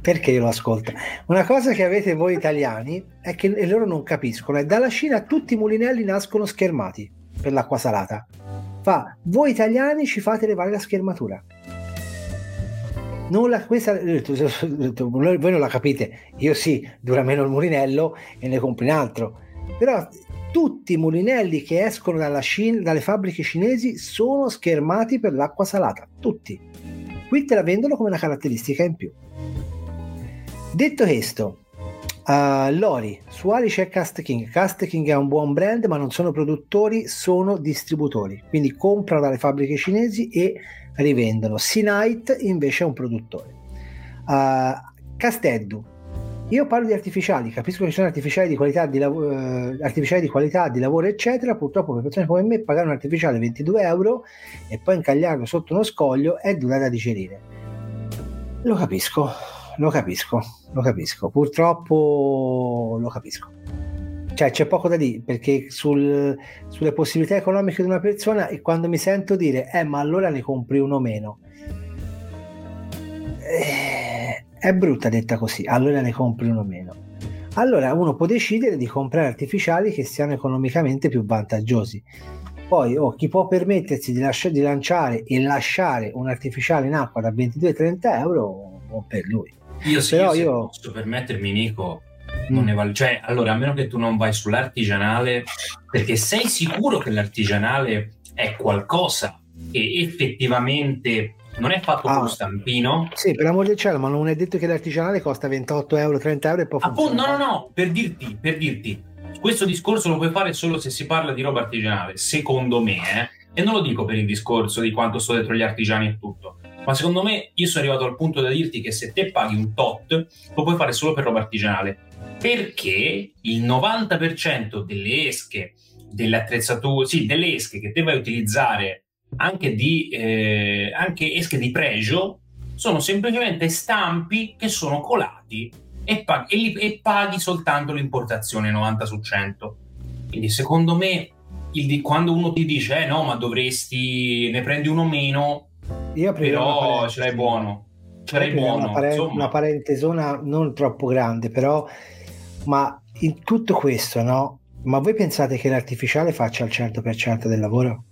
Speaker 1: perché io lo ascolto. Una cosa che avete voi italiani è che loro non capiscono, è dalla Cina tutti i mulinelli nascono schermati per l'acqua salata. Fa, voi italiani ci fate levare la schermatura. Non la, questa, voi non la capite, io sì, dura meno il mulinello e ne compro un altro. Però tutti i mulinelli che escono dalla Cina, dalle fabbriche cinesi sono schermati per l'acqua salata, tutti. Qui te la vendono come una caratteristica in più. Detto questo, uh, Lori, su Ali c'è Cast King. Cast King è un buon brand, ma non sono produttori, sono distributori. Quindi comprano dalle fabbriche cinesi e rivendono. Sinite invece è un produttore. Uh, Casteddu. Io parlo di artificiali, capisco che ci sono artificiali di qualità di, lav- uh, artificiali di, qualità, di lavoro, eccetera. Purtroppo per persone come me pagare un artificiale 22 euro e poi incagliarlo sotto uno scoglio è dura da digerire. Lo capisco, lo capisco, lo capisco. Purtroppo lo capisco. Cioè, c'è poco da dire perché sul, sulle possibilità economiche di una persona e quando mi sento dire, eh, ma allora ne compri uno meno. Eh, è brutta detta così, allora ne compri uno meno. Allora uno può decidere di comprare artificiali che siano economicamente più vantaggiosi. Poi oh, chi può permettersi di, lascia, di lanciare e lasciare un artificiale in acqua da 22-30 euro, buon per lui.
Speaker 2: Io sì, Però io, io... posso permettermi, Nico, non mm. ne vale. Cioè, allora, a meno che tu non vai sull'artigianale, perché sei sicuro che l'artigianale è qualcosa che effettivamente non è fatto ah, con lo stampino.
Speaker 1: Sì, per l'amor del cielo, ma non è detto che l'artigianale costa 28 euro, 30 euro e poi
Speaker 2: Appunto, no, no, no, per dirti, per dirti, questo discorso lo puoi fare solo se si parla di roba artigianale, secondo me, eh? E non lo dico per il discorso di quanto sto dietro gli artigiani e tutto ma secondo me io sono arrivato al punto da dirti che se te paghi un tot lo puoi fare solo per roba artigianale. Perché il 90% delle esche delle attrezzature sì delle esche che te vai a utilizzare anche di eh, anche esche di pregio sono semplicemente stampi che sono colati e paghi, e, li, e paghi soltanto l'importazione 90 su 100 quindi secondo me il, quando uno ti dice eh no ma dovresti ne prendi uno meno
Speaker 1: io
Speaker 2: però ce l'hai buono. Ce l'hai buono.
Speaker 1: Una, pare- una parentesona non troppo grande, però, ma in tutto questo, no? Ma voi pensate che l'artificiale faccia il 100% del lavoro?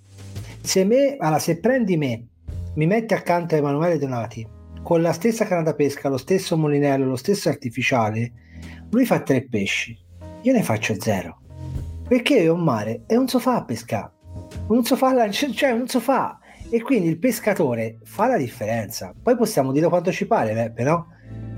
Speaker 1: Se me, allora, se prendi me, mi metti accanto a Emanuele Donati, con la stessa canna da pesca, lo stesso molinello, lo stesso artificiale, lui fa tre pesci, io ne faccio zero. Perché è un mare e non so fa a pescare. Non so fa, cioè non so fa e quindi il pescatore fa la differenza. Poi possiamo dire quanto ci pare, Beppe, no?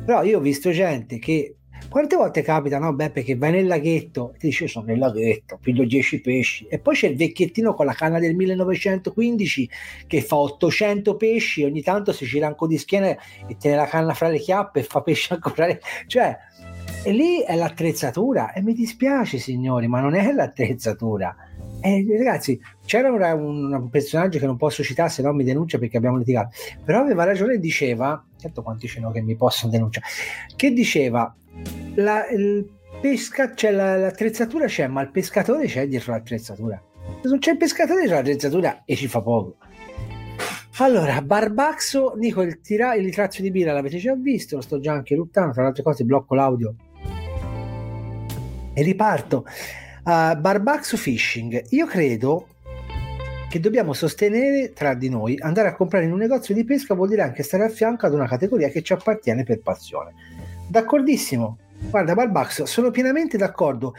Speaker 1: Però io ho visto gente che quante volte capita, no, Beppe, che vai nel laghetto e ti dice sono nel laghetto, piglio 10 pesci e poi c'è il vecchiettino con la canna del 1915 che fa 800 pesci, ogni tanto si gira anche di schiena e tiene la canna fra le chiappe e fa pesci ancora. Cioè, e lì è l'attrezzatura e mi dispiace signori, ma non è l'attrezzatura Eh, ragazzi, c'era un, un, personaggio che non posso citare, se no mi denuncia perché abbiamo litigato. Però aveva ragione e diceva, certo quanti ce che mi possono denunciare, che diceva la, pesca, cioè la, l'attrezzatura c'è, ma il pescatore c'è dietro l'attrezzatura. Se non c'è il pescatore dietro l'attrezzatura e ci fa poco. Allora, Barbaxo, dico il, tira, il ritrazio di birra l'avete già visto, lo sto già anche ruttando, tra le altre cose blocco l'audio e riparto. Uh, Barbaxo Fishing, io credo che dobbiamo sostenere tra di noi andare a comprare in un negozio di pesca vuol dire anche stare a fianco ad una categoria che ci appartiene per passione. D'accordissimo. Guarda, Barbaxo, sono pienamente d'accordo.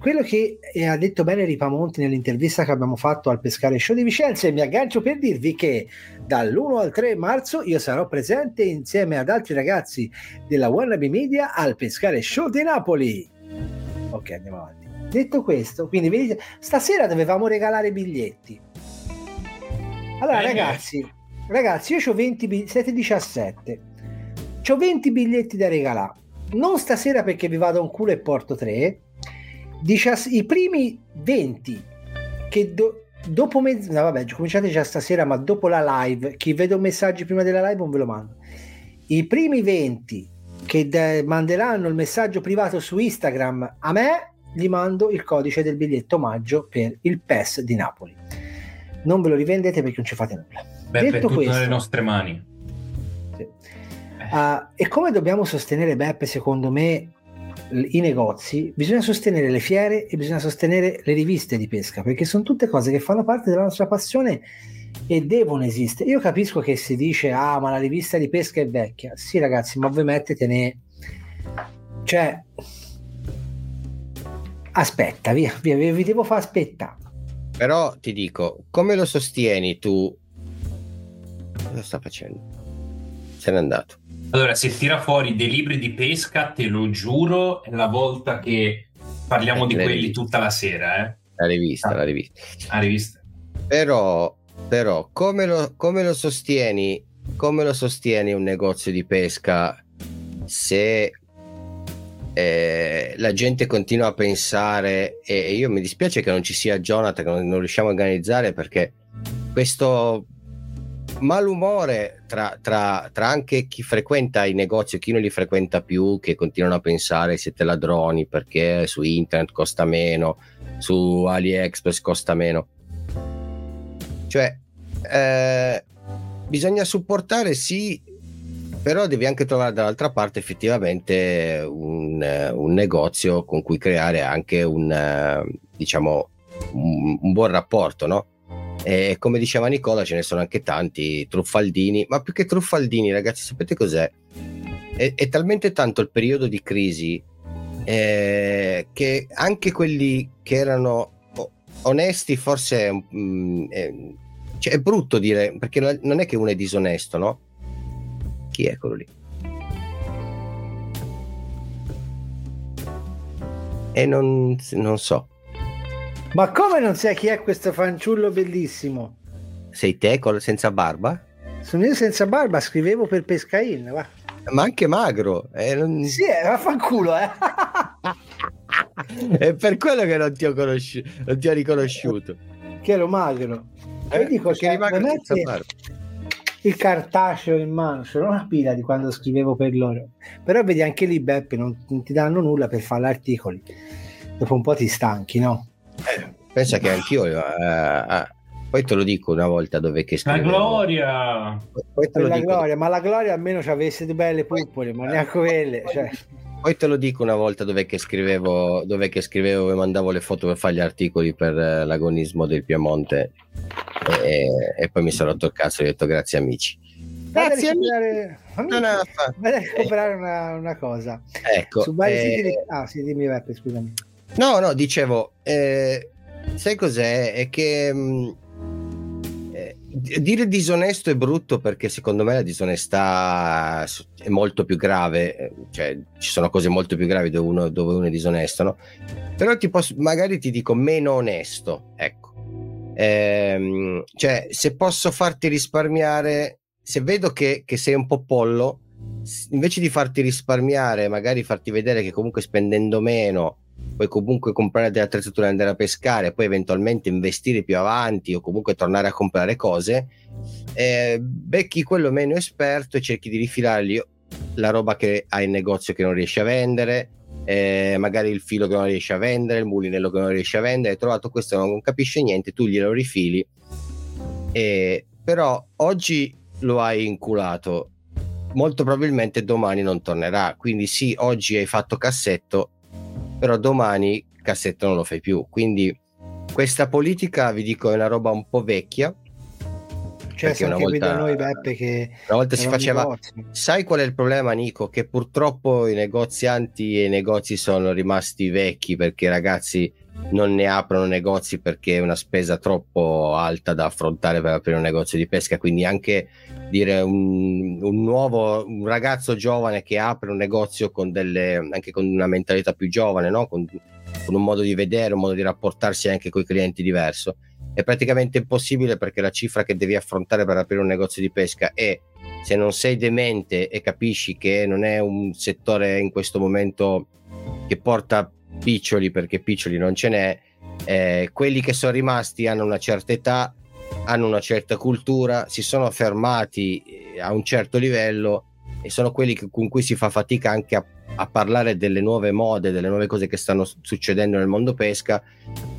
Speaker 1: Quello che eh, ha detto bene Ripamonti nell'intervista che abbiamo fatto al Pescare Show di Vicenza e mi aggancio per dirvi che dall'1 al 3 marzo io sarò presente insieme ad altri ragazzi della Wannabe Media al Pescare Show di Napoli. Ok, andiamo avanti. Detto questo, quindi vedete, stasera dovevamo regalare biglietti. Allora, Bene. ragazzi, ragazzi, io ho 20 biglietti, siete 17. Ho 20 biglietti da regalare. Non stasera perché vi vado un culo e porto 3. Dicias- I primi 20 che do- dopo mezzanotte, no, vabbè, cominciate già stasera, ma dopo la live, chi vedo messaggi prima della live non ve lo mando. I primi 20 che de- manderanno il messaggio privato su Instagram a me gli mando il codice del biglietto omaggio per il PES di Napoli. Non ve lo rivendete perché non ci fate nulla.
Speaker 2: Beppe, Detto questo, nelle nostre mani.
Speaker 1: Sì. Uh, e come dobbiamo sostenere Beppe, secondo me, i negozi, bisogna sostenere le fiere e bisogna sostenere le riviste di pesca, perché sono tutte cose che fanno parte della nostra passione e devono esistere. Io capisco che si dice, ah, ma la rivista di pesca è vecchia. Sì, ragazzi, ma voi mettetene... Cioè, aspetta, via, via, vi devo far aspettare.
Speaker 3: Però ti dico, come lo sostieni tu? Cosa sta facendo? Se n'è andato.
Speaker 2: Allora, se tira fuori dei libri di pesca, te lo giuro, è la volta che parliamo eh, di quelli riviste. tutta la sera. Eh?
Speaker 3: La rivista, ah. la rivista.
Speaker 2: La rivista.
Speaker 3: Però, però come, lo, come lo sostieni? Come lo sostieni un negozio di pesca se eh, la gente continua a pensare e, io mi dispiace che non ci sia Jonathan, che non, non riusciamo a organizzare perché questo malumore tra, tra, tra, anche chi frequenta i negozi e chi non li frequenta più, che continuano a pensare siete ladroni perché su internet costa meno, su AliExpress costa meno. Cioè, eh, bisogna supportare sì però devi anche trovare dall'altra parte effettivamente un, un negozio con cui creare anche un, diciamo, un, un buon rapporto, no? E come diceva Nicola, ce ne sono anche tanti truffaldini, ma più che truffaldini, ragazzi, sapete cos'è? È, è talmente tanto il periodo di crisi eh, che anche quelli che erano onesti, forse mh, mm, è, cioè è brutto dire, perché non è che uno è disonesto, no? chi è quello lì. E non, non so.
Speaker 1: Ma come non sai chi è questo fanciullo bellissimo?
Speaker 3: Sei te col, senza barba?
Speaker 1: Sono io senza barba, scrivevo per Pescain, va.
Speaker 3: Ma anche magro. Eh, non...
Speaker 1: Sì, eh, vaffanculo, eh.
Speaker 3: è per quello che non ti ho, conosci- non ti ho riconosciuto.
Speaker 1: Che ero magro. Eh, dico, che senza barba il cartaceo in mano, c'era una pila di quando scrivevo per loro. Però vedi anche lì, Beppe, non, non ti danno nulla per fare articoli. Dopo un po' ti stanchi, no?
Speaker 3: Eh, pensa che anch'io eh, eh, poi te lo dico una volta dove che
Speaker 2: scrivevo. La gloria!
Speaker 1: Poi te lo la dico. gloria, ma la gloria almeno ci avesse due belle puppole, ma neanche quelle. Cioè.
Speaker 3: Poi te lo dico una volta dove che scrivevo, dove che scrivevo e mandavo le foto per fare gli articoli per eh, l'agonismo del Piemonte e, e, poi mi sono rotto il cazzo e ho detto grazie amici.
Speaker 1: Grazie amici. amici. No, no, Vai a comprare una, una, cosa.
Speaker 3: Ecco.
Speaker 1: Su vari eh, siti di... Ah sì, dimmi Beppe, scusami.
Speaker 3: No, no, dicevo, eh, sai cos'è? È che... Mh, mm, dire disonesto è brutto perché secondo me la disonestà è molto più grave, eh, cioè ci sono cose molto più gravi dove uno, dove uno è disonesto, no? Però ti posso, magari ti dico meno onesto, ecco. Ehm, cioè, se posso farti risparmiare, se vedo che, che sei un po' pollo, invece di farti risparmiare, magari farti vedere che comunque spendendo meno puoi comunque comprare delle attrezzature e andare a pescare, poi eventualmente investire più avanti o comunque tornare a comprare cose, eh, becchi quello meno esperto e cerchi di rifilargli la roba che hai in negozio che non riesci a vendere, eh, magari il filo che non riesci a vendere, il mulinello che non riesci a vendere, hai trovato questo non capisce niente, tu glielo rifili, e, però oggi lo hai inculato, molto probabilmente domani non tornerà, quindi sì, oggi hai fatto cassetto, però domani cassetto non lo fai più, quindi questa politica vi dico è una roba un po' vecchia.
Speaker 1: Cioè, una volta, noi Beppe che
Speaker 3: una volta si faceva negozi. sai qual è il problema Nico? Che purtroppo i negozianti e i negozi sono rimasti vecchi perché i ragazzi non ne aprono negozi perché è una spesa troppo alta da affrontare per aprire un negozio di pesca quindi anche dire un, un nuovo un ragazzo giovane che apre un negozio con delle anche con una mentalità più giovane no? con, con un modo di vedere un modo di rapportarsi anche con i clienti diverso è praticamente impossibile perché la cifra che devi affrontare per aprire un negozio di pesca è se non sei demente e capisci che non è un settore in questo momento che porta piccioli perché piccioli non ce n'è eh, quelli che sono rimasti hanno una certa età hanno una certa cultura si sono fermati eh, a un certo livello e sono quelli che, con cui si fa fatica anche a, a parlare delle nuove mode delle nuove cose che stanno succedendo nel mondo pesca.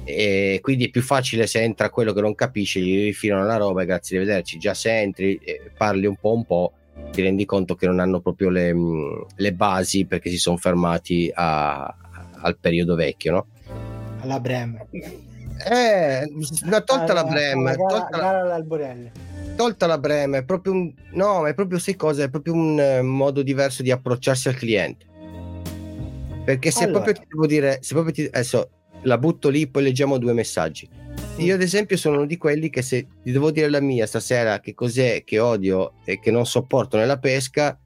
Speaker 3: E quindi è più facile se entra quello che non capisce, gli rifilano la roba e grazie di vederci, già se entri e parli un po' un po' ti rendi conto che non hanno proprio le, le basi perché si sono fermati a, al periodo vecchio, no?
Speaker 1: Alla Brem.
Speaker 3: Eh, tolta alla, la Brem, tolta,
Speaker 1: gara
Speaker 3: tolta la Brem, è proprio un no, è proprio sai cosa, è proprio un uh, modo diverso di approcciarsi al cliente. Perché se allora. proprio ti devo dire, se proprio ti adesso la butto lì, poi leggiamo due messaggi. Io, ad esempio, sono uno di quelli che se ti devo dire la mia stasera, che cos'è che odio e che non sopporto nella pesca,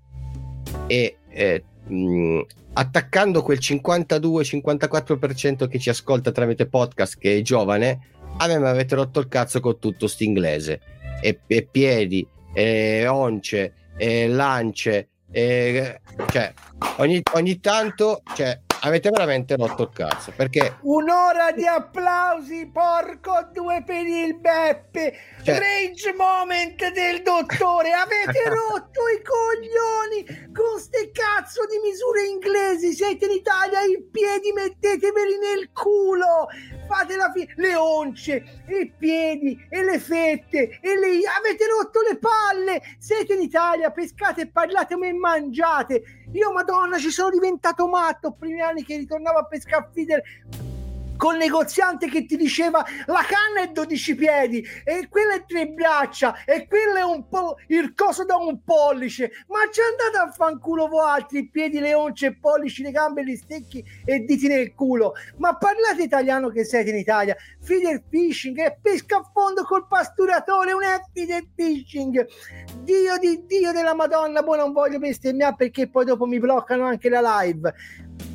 Speaker 3: e eh, mh, attaccando quel 52-54% che ci ascolta tramite podcast, che è giovane, a me mi avete rotto il cazzo con tutto stinglese. E, e piedi, e once, e lance, e, cioè, ogni, ogni tanto, cioè, avete veramente rotto il cazzo perché
Speaker 1: un'ora di applausi porco due per il Beppe. Cioè... rage moment del dottore. Avete rotto i coglioni con ste cazzo di misure inglesi. Siete in Italia i piedi metteteveli nel culo. Fate la fine le once i piedi e le fette e le avete rotto le palle. Siete in Italia pescate e parlate e mangiate io, madonna, ci sono diventato matto. Primi anni che ritornavo a pescare feeder col negoziante che ti diceva la canna è 12 piedi e quella è tre braccia e quello è un po' il coso da un pollice. Ma ci andate a fanculo voi altri piedi le once pollici le gambe gli stecchi e diti nel culo. Ma parlate italiano che siete in Italia. Feeder fishing e pesca a fondo col pasturatore un feeder fishing Dio di Dio della Madonna poi non voglio bestemmiare perché poi dopo mi bloccano anche la live.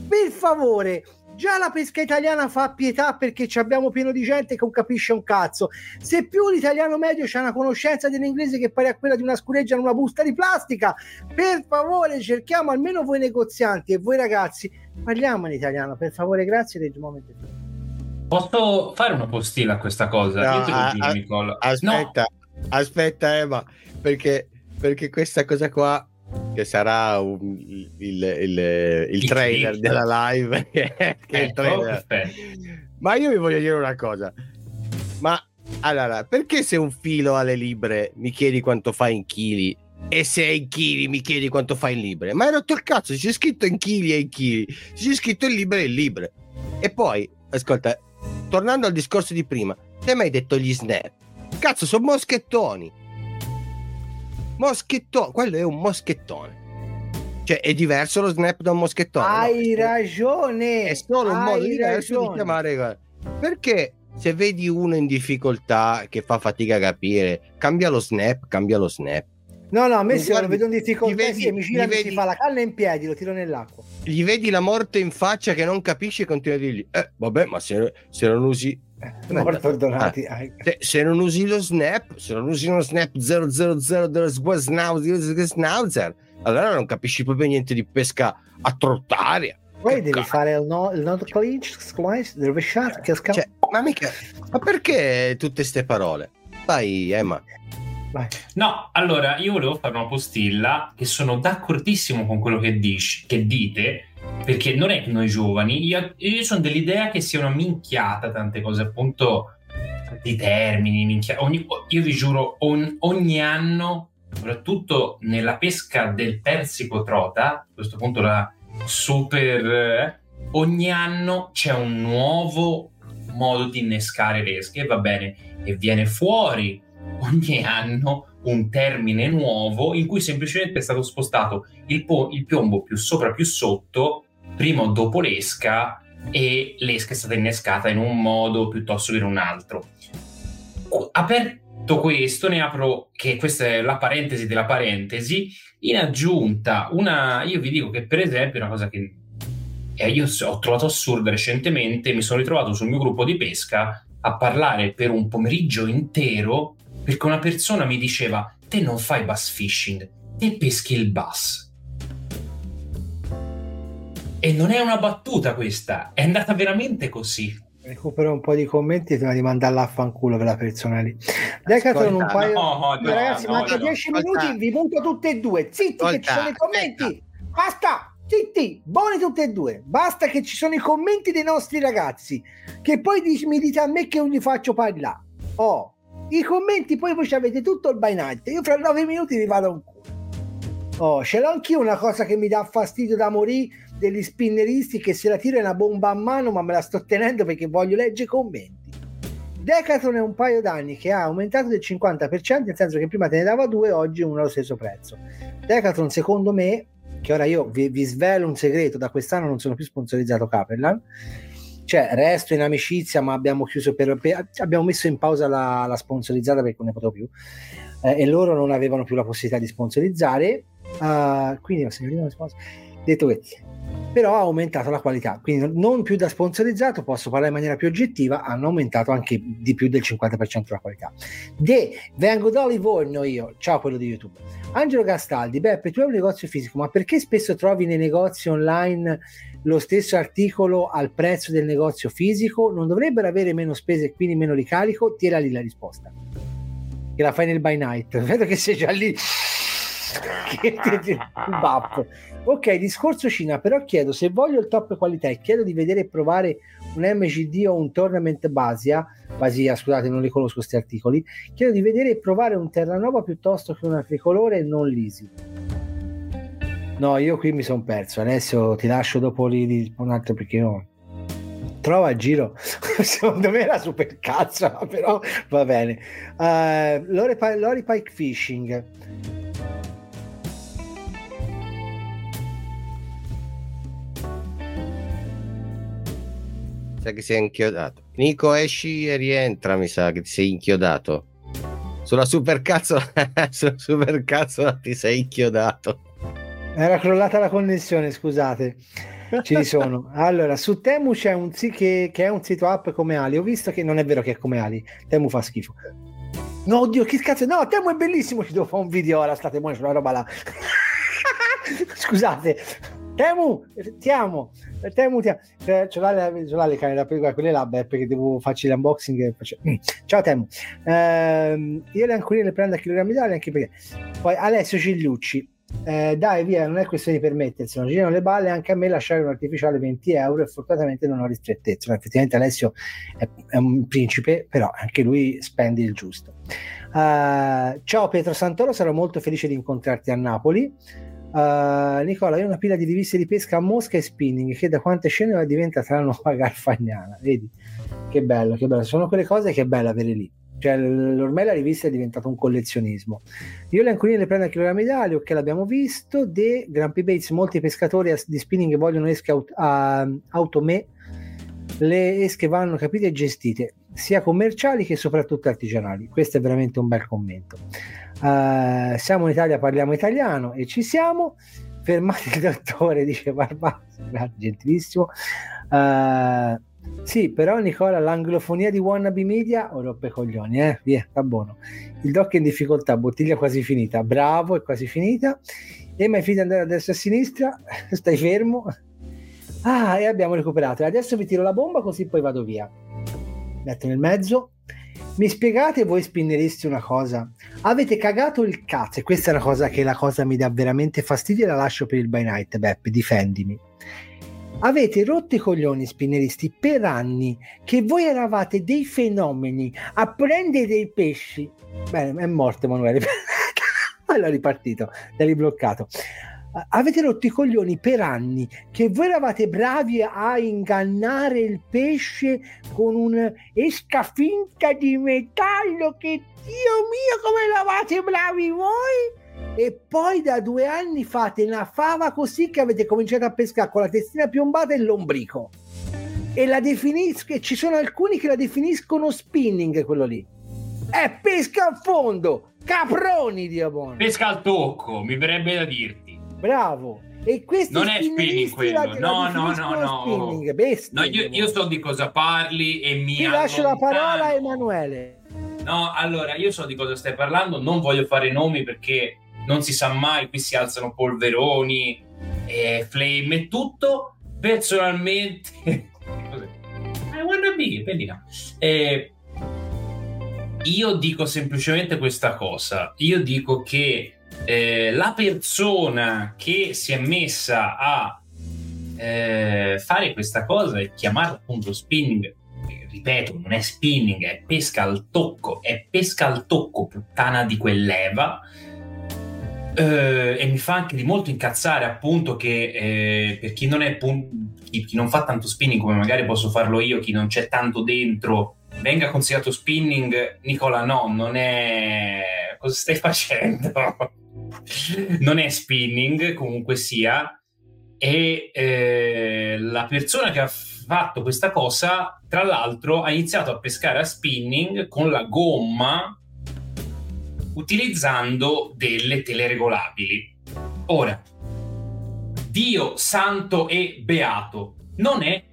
Speaker 1: Per favore Già la pesca italiana fa pietà perché abbiamo pieno di gente che non capisce un cazzo. Se più l'italiano medio c'ha una conoscenza dell'inglese che pare a quella di una scureggia in una busta di plastica, per favore cerchiamo almeno voi negozianti e voi ragazzi, parliamo in italiano, per favore, grazie del momento.
Speaker 2: Posso fare una postilla a questa cosa? No, Io te lo
Speaker 3: a, a, Nicola. Aspetta, no. aspetta Emma, perché, perché questa cosa qua che sarà un, il, il, il, il trailer clip. della live. che
Speaker 2: eh, trailer.
Speaker 3: Ma io vi voglio dire una cosa. Ma allora, perché se un filo alle libre mi chiedi quanto fa in chili e se è in chili mi chiedi quanto fa in libre? Ma hai rotto il cazzo, c'è scritto in chili e in chili, c'è scritto in libre e in libre. E poi, ascolta, tornando al discorso di prima, te mi hai detto gli snap. Cazzo, sono moschettoni moschettone, quello è un moschettone. Cioè, è diverso lo snap da un moschettone.
Speaker 1: Hai no? ragione.
Speaker 3: È solo un modo diverso ragione. di chiamare. Perché se vedi uno in difficoltà che fa fatica a capire, cambia lo snap, cambia lo snap.
Speaker 1: No, no, a me se lo vedo in difficoltà, vedi, sì, mi, gira, vedi, si fa la canna in piedi, lo tiro nell'acqua.
Speaker 3: Gli vedi la morte in faccia che non capisce e continua a dirgli, eh, vabbè, ma se, se non usi
Speaker 1: Morto Donati.
Speaker 3: Ah, se, se, non usi lo snap, se non usi uno snap 000 dello schnauzer, allora non capisci proprio niente di pesca a trottaria.
Speaker 1: Poi devi fare il, no, il not clinch, squash, il rovesciato, che
Speaker 3: cioè, ma mica, ma perché tutte queste parole? Vai, Emma.
Speaker 2: Vai. No, allora io volevo fare una postilla che sono d'accordissimo con quello che, dici, che dite, perché non è che noi giovani, io, io sono dell'idea che sia una minchiata tante cose, appunto di termini, minchia, ogni, io vi giuro, on, ogni anno, soprattutto nella pesca del persico trota, a questo punto la super, eh, ogni anno c'è un nuovo modo di innescare l'esche, va bene, e viene fuori ogni anno un termine nuovo in cui semplicemente è stato spostato il, po- il piombo più sopra più sotto, prima o dopo l'esca, e l'esca è stata innescata in un modo piuttosto che in un altro. Aperto questo, ne apro che questa è la parentesi della parentesi. In aggiunta, una, io vi dico che per esempio una cosa che io ho trovato assurda recentemente, mi sono ritrovato sul mio gruppo di pesca a parlare per un pomeriggio intero perché una persona mi diceva te non fai bass fishing, te peschi il bass. E non è una battuta questa, è andata veramente così.
Speaker 1: Recupero un po' di commenti prima di mandarla a fanculo per la persona lì. Decathlon un paio. No, no, ragazzi, no, manca 10 minuti, vi muto tutte e due. Zitti, Ascolta, che ci sono i commenti. Basta! Zitti, buoni tutti e due. Basta che ci sono i commenti dei nostri ragazzi. Che poi mi dite a me che non li faccio parlare. Oh, i commenti poi voi avete tutto il by night. Io fra 9 minuti vi vado un culo. Oh, ce l'ho anch'io una cosa che mi dà fastidio da morire degli spinneristi che se la tira una bomba a mano ma me la sto tenendo perché voglio leggere i commenti. Decathlon è un paio d'anni che ha aumentato del 50%, nel senso che prima te ne dava due, oggi uno allo stesso prezzo. Decathlon secondo me, che ora io vi, vi svelo un segreto, da quest'anno non sono più sponsorizzato Caperlan, cioè resto in amicizia ma abbiamo chiuso per, per abbiamo messo in pausa la, la sponsorizzata perché non ne potevo più eh, e loro non avevano più la possibilità di sponsorizzare uh, quindi detto questo però ha aumentato la qualità, quindi non più da sponsorizzato, posso parlare in maniera più oggettiva, hanno aumentato anche di più del 50% la qualità. De, vengo da Livorno io, ciao quello di YouTube. Angelo Gastaldi, Beppe, tu hai un negozio fisico, ma perché spesso trovi nei negozi online lo stesso articolo al prezzo del negozio fisico? Non dovrebbero avere meno spese e quindi meno ricarico? Tira lì la risposta. Che la fai nel by night, vedo che sei già lì. Ti, Ok, discorso Cina, però chiedo se voglio il top qualità e chiedo di vedere e provare un MGD o un Tournament Basia, Basia, scusate, non li conosco questi articoli, chiedo di vedere e provare un Terranova piuttosto che una tricolore non l'Easy. No, io qui mi sono perso, adesso ti lascio dopo lì un altro perché io trova a giro. Secondo me era super cazzo però va bene. Uh, Lori, Lori Pike Fishing
Speaker 3: sa che si è inchiodato. Nico, esci e rientra. Mi sa che ti sei inchiodato. Sulla supercazzo, sulla supercazzo ti sei inchiodato.
Speaker 1: Era crollata la connessione, scusate. Ci sono. Allora, su Temu c'è un sì che, che, è un sito app come Ali. Ho visto che non è vero che è come Ali. Temu fa schifo. No, oddio, che cazzo. No, Temu è bellissimo. Ci devo fare un video ora. State buoni sulla roba là. Scusate. Temu, ti amo. Temu, ti amo. Cioè, ce l'ha, ce l'ha le camere da quelle là, beh, perché devo farci l'unboxing. Faccio... Mm. Ciao Temu. Eh, io le ancorine le prendo a chilogrammi d'aria anche perché. Poi Alessio Cigliucci. Eh, dai via, non è questione di permettersi, non girano le balle anche a me lasciare un artificiale 20 euro e fortunatamente non ho ristrettezza. Effettivamente Alessio è, è un principe, però anche lui spende il giusto. Uh, ciao Pietro Santoro, sarò molto felice di incontrarti a Napoli. Uh, Nicola, ho una pila di riviste di pesca a Mosca e spinning che da quante scene diventa la nuova garfagnana. Vedi che bello, che bello. Sono quelle cose che è bello avere lì. Cioè, ormai la rivista è diventata un collezionismo. Io le ancorine le prendo a chilogrammi d'aglio, ok, l'abbiamo visto. De Grumpy Bates, molti pescatori di spinning vogliono esche aut- a, automè. Le esche vanno capite e gestite sia commerciali che soprattutto artigianali. Questo è veramente un bel commento. Uh, siamo in Italia, parliamo italiano e ci siamo. Fermate il dottore, dice Barbara, gentilissimo. Uh, sì, però Nicola, l'anglofonia di Wannabe Media, ho roppe coglioni, eh? Via, sta buono. Il doc è in difficoltà, bottiglia quasi finita. Bravo, è quasi finita. E mai fidi andare a destra e a sinistra, stai fermo. Ah, e abbiamo recuperato. Adesso vi tiro la bomba così poi vado via. Metto nel mezzo. Mi spiegate voi spinneristi una cosa? Avete cagato il cazzo e questa è una cosa che la cosa mi dà veramente fastidio e la lascio per il by night, Beppe, difendimi. Avete rotto i coglioni spinneristi per anni che voi eravate dei fenomeni a prendere dei pesci. Bene, è morto Emanuele. allora ripartito, da ribloccato avete rotto i coglioni per anni che voi eravate bravi a ingannare il pesce con un'esca finta di metallo che Dio mio come eravate bravi voi? E poi da due anni fate una fava così che avete cominciato a pescare con la testina piombata e l'ombrico. E la definisco ci sono alcuni che la definiscono spinning quello lì. È pesca a fondo caproni diavolo
Speaker 2: pesca al tocco mi verrebbe da dirti
Speaker 1: bravo. E questi
Speaker 2: non è spinning quello, no, no, no, no. Bestia, no io, io, so di cosa parli e mi
Speaker 1: Ti lascio la parola a Emanuele.
Speaker 2: No, allora io so di cosa stai parlando, non voglio fare nomi perché non si sa mai, qui si alzano polveroni, e flame e tutto. Personalmente, I wanna be, bellina. Eh, io dico semplicemente questa cosa. Io dico che eh, la persona che si è messa a eh, fare questa cosa e chiamarla appunto spinning ripeto, non è spinning, è pesca al tocco, è pesca al tocco, puttana di quell'Eva. Eh, e mi fa anche di molto incazzare appunto che eh, per chi non, è, chi, chi non fa tanto spinning come magari posso farlo io, chi non c'è tanto dentro, venga considerato spinning. Nicola, no, non è. Cosa stai facendo? non è spinning, comunque sia, e eh, la persona che ha fatto questa cosa, tra l'altro, ha iniziato a pescare a spinning con la gomma utilizzando delle teleregolabili. Ora, Dio santo e beato, non è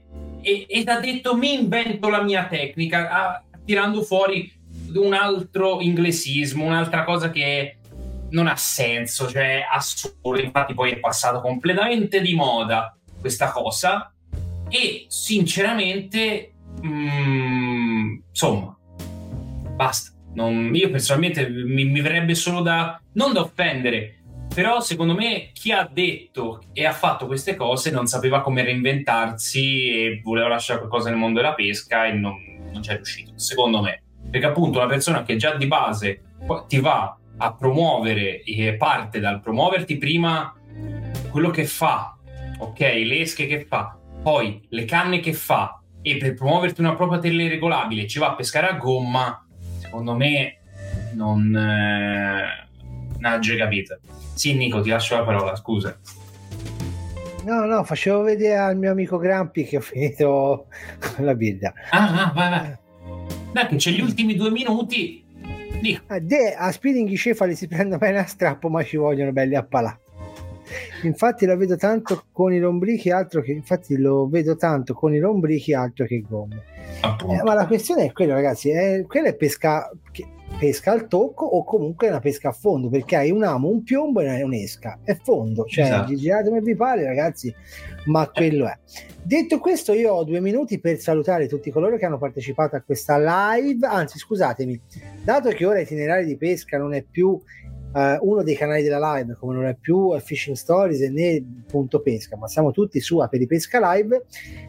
Speaker 2: ed ha detto mi invento la mia tecnica, ah, tirando fuori un altro inglesismo, un'altra cosa che non ha senso, cioè assurdo, infatti poi è passato completamente di moda questa cosa e sinceramente mm, insomma basta. Non, io personalmente mi, mi verrebbe solo da non da offendere però secondo me chi ha detto e ha fatto queste cose non sapeva come reinventarsi e voleva lasciare qualcosa nel mondo della pesca e non, non c'è riuscito secondo me. Perché appunto una persona che già di base ti va a promuovere e parte dal promuoverti prima quello che fa, ok, le esche che fa, poi le canne che fa e per promuoverti una propria teleregolabile ci va a pescare a gomma, secondo me non eh, non capito. Sì, Nico, ti lascio la parola, scusa.
Speaker 1: No, no, facevo vedere al mio amico Grampi che ho finito la birra.
Speaker 2: Ah, ah, vai, vai. Dai, che c'è gli ultimi due minuti
Speaker 1: a, de, a cefali si prendono bene a strappo, ma ci vogliono belli a palà. Infatti lo vedo tanto con i lombrichi, altro che infatti lo vedo tanto con i lombrichi, altro che gomme. Eh, ma la questione è quella, ragazzi, è, quella è pesca, pesca al tocco o comunque una pesca a fondo, perché hai un amo, un piombo e un'esca. È fondo, cioè esatto. girate come vi pare, ragazzi, ma quello è. Detto questo, io ho due minuti per salutare tutti coloro che hanno partecipato a questa live. Anzi, scusatemi, dato che ora itinerari di pesca non è più Uh, uno dei canali della live, come non è più Fishing Stories né Punto Pesca, ma siamo tutti su Pesca Live,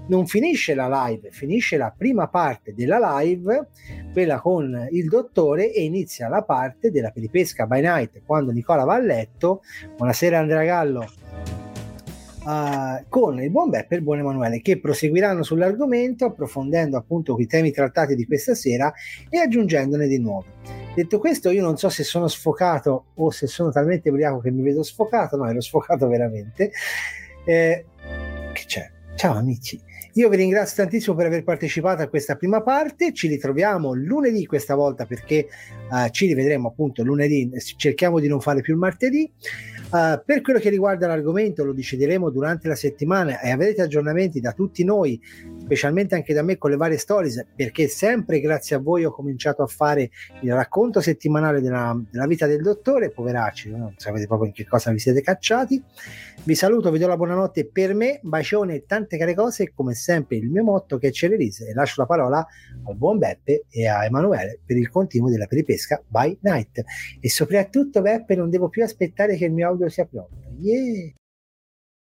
Speaker 1: non finisce la live, finisce la prima parte della live, quella con il dottore, e inizia la parte della Peripesca by Night, quando Nicola va a letto. Buonasera Andrea Gallo uh, con il buon Beppe e il buon Emanuele che proseguiranno sull'argomento approfondendo appunto i temi trattati di questa sera e aggiungendone di nuovi. Detto questo, io non so se sono sfocato o se sono talmente ubriaco che mi vedo sfocato, no, ero sfocato veramente. Eh, che c'è? Ciao amici, io vi ringrazio tantissimo per aver partecipato a questa prima parte, ci ritroviamo lunedì questa volta perché uh, ci rivedremo appunto lunedì, cerchiamo di non fare più il martedì. Uh, per quello che riguarda l'argomento lo decideremo durante la settimana e avrete aggiornamenti da tutti noi specialmente anche da me con le varie stories, perché sempre grazie a voi ho cominciato a fare il racconto settimanale della, della vita del dottore, poveracci, non sapete proprio in che cosa vi siete cacciati. Vi saluto, vi do la buonanotte per me, bacione e tante care cose e come sempre il mio motto che è Cererise e lascio la parola al buon Beppe e a Emanuele per il continuo della peripesca by night. E soprattutto Beppe non devo più aspettare che il mio audio sia pronto. Yeah!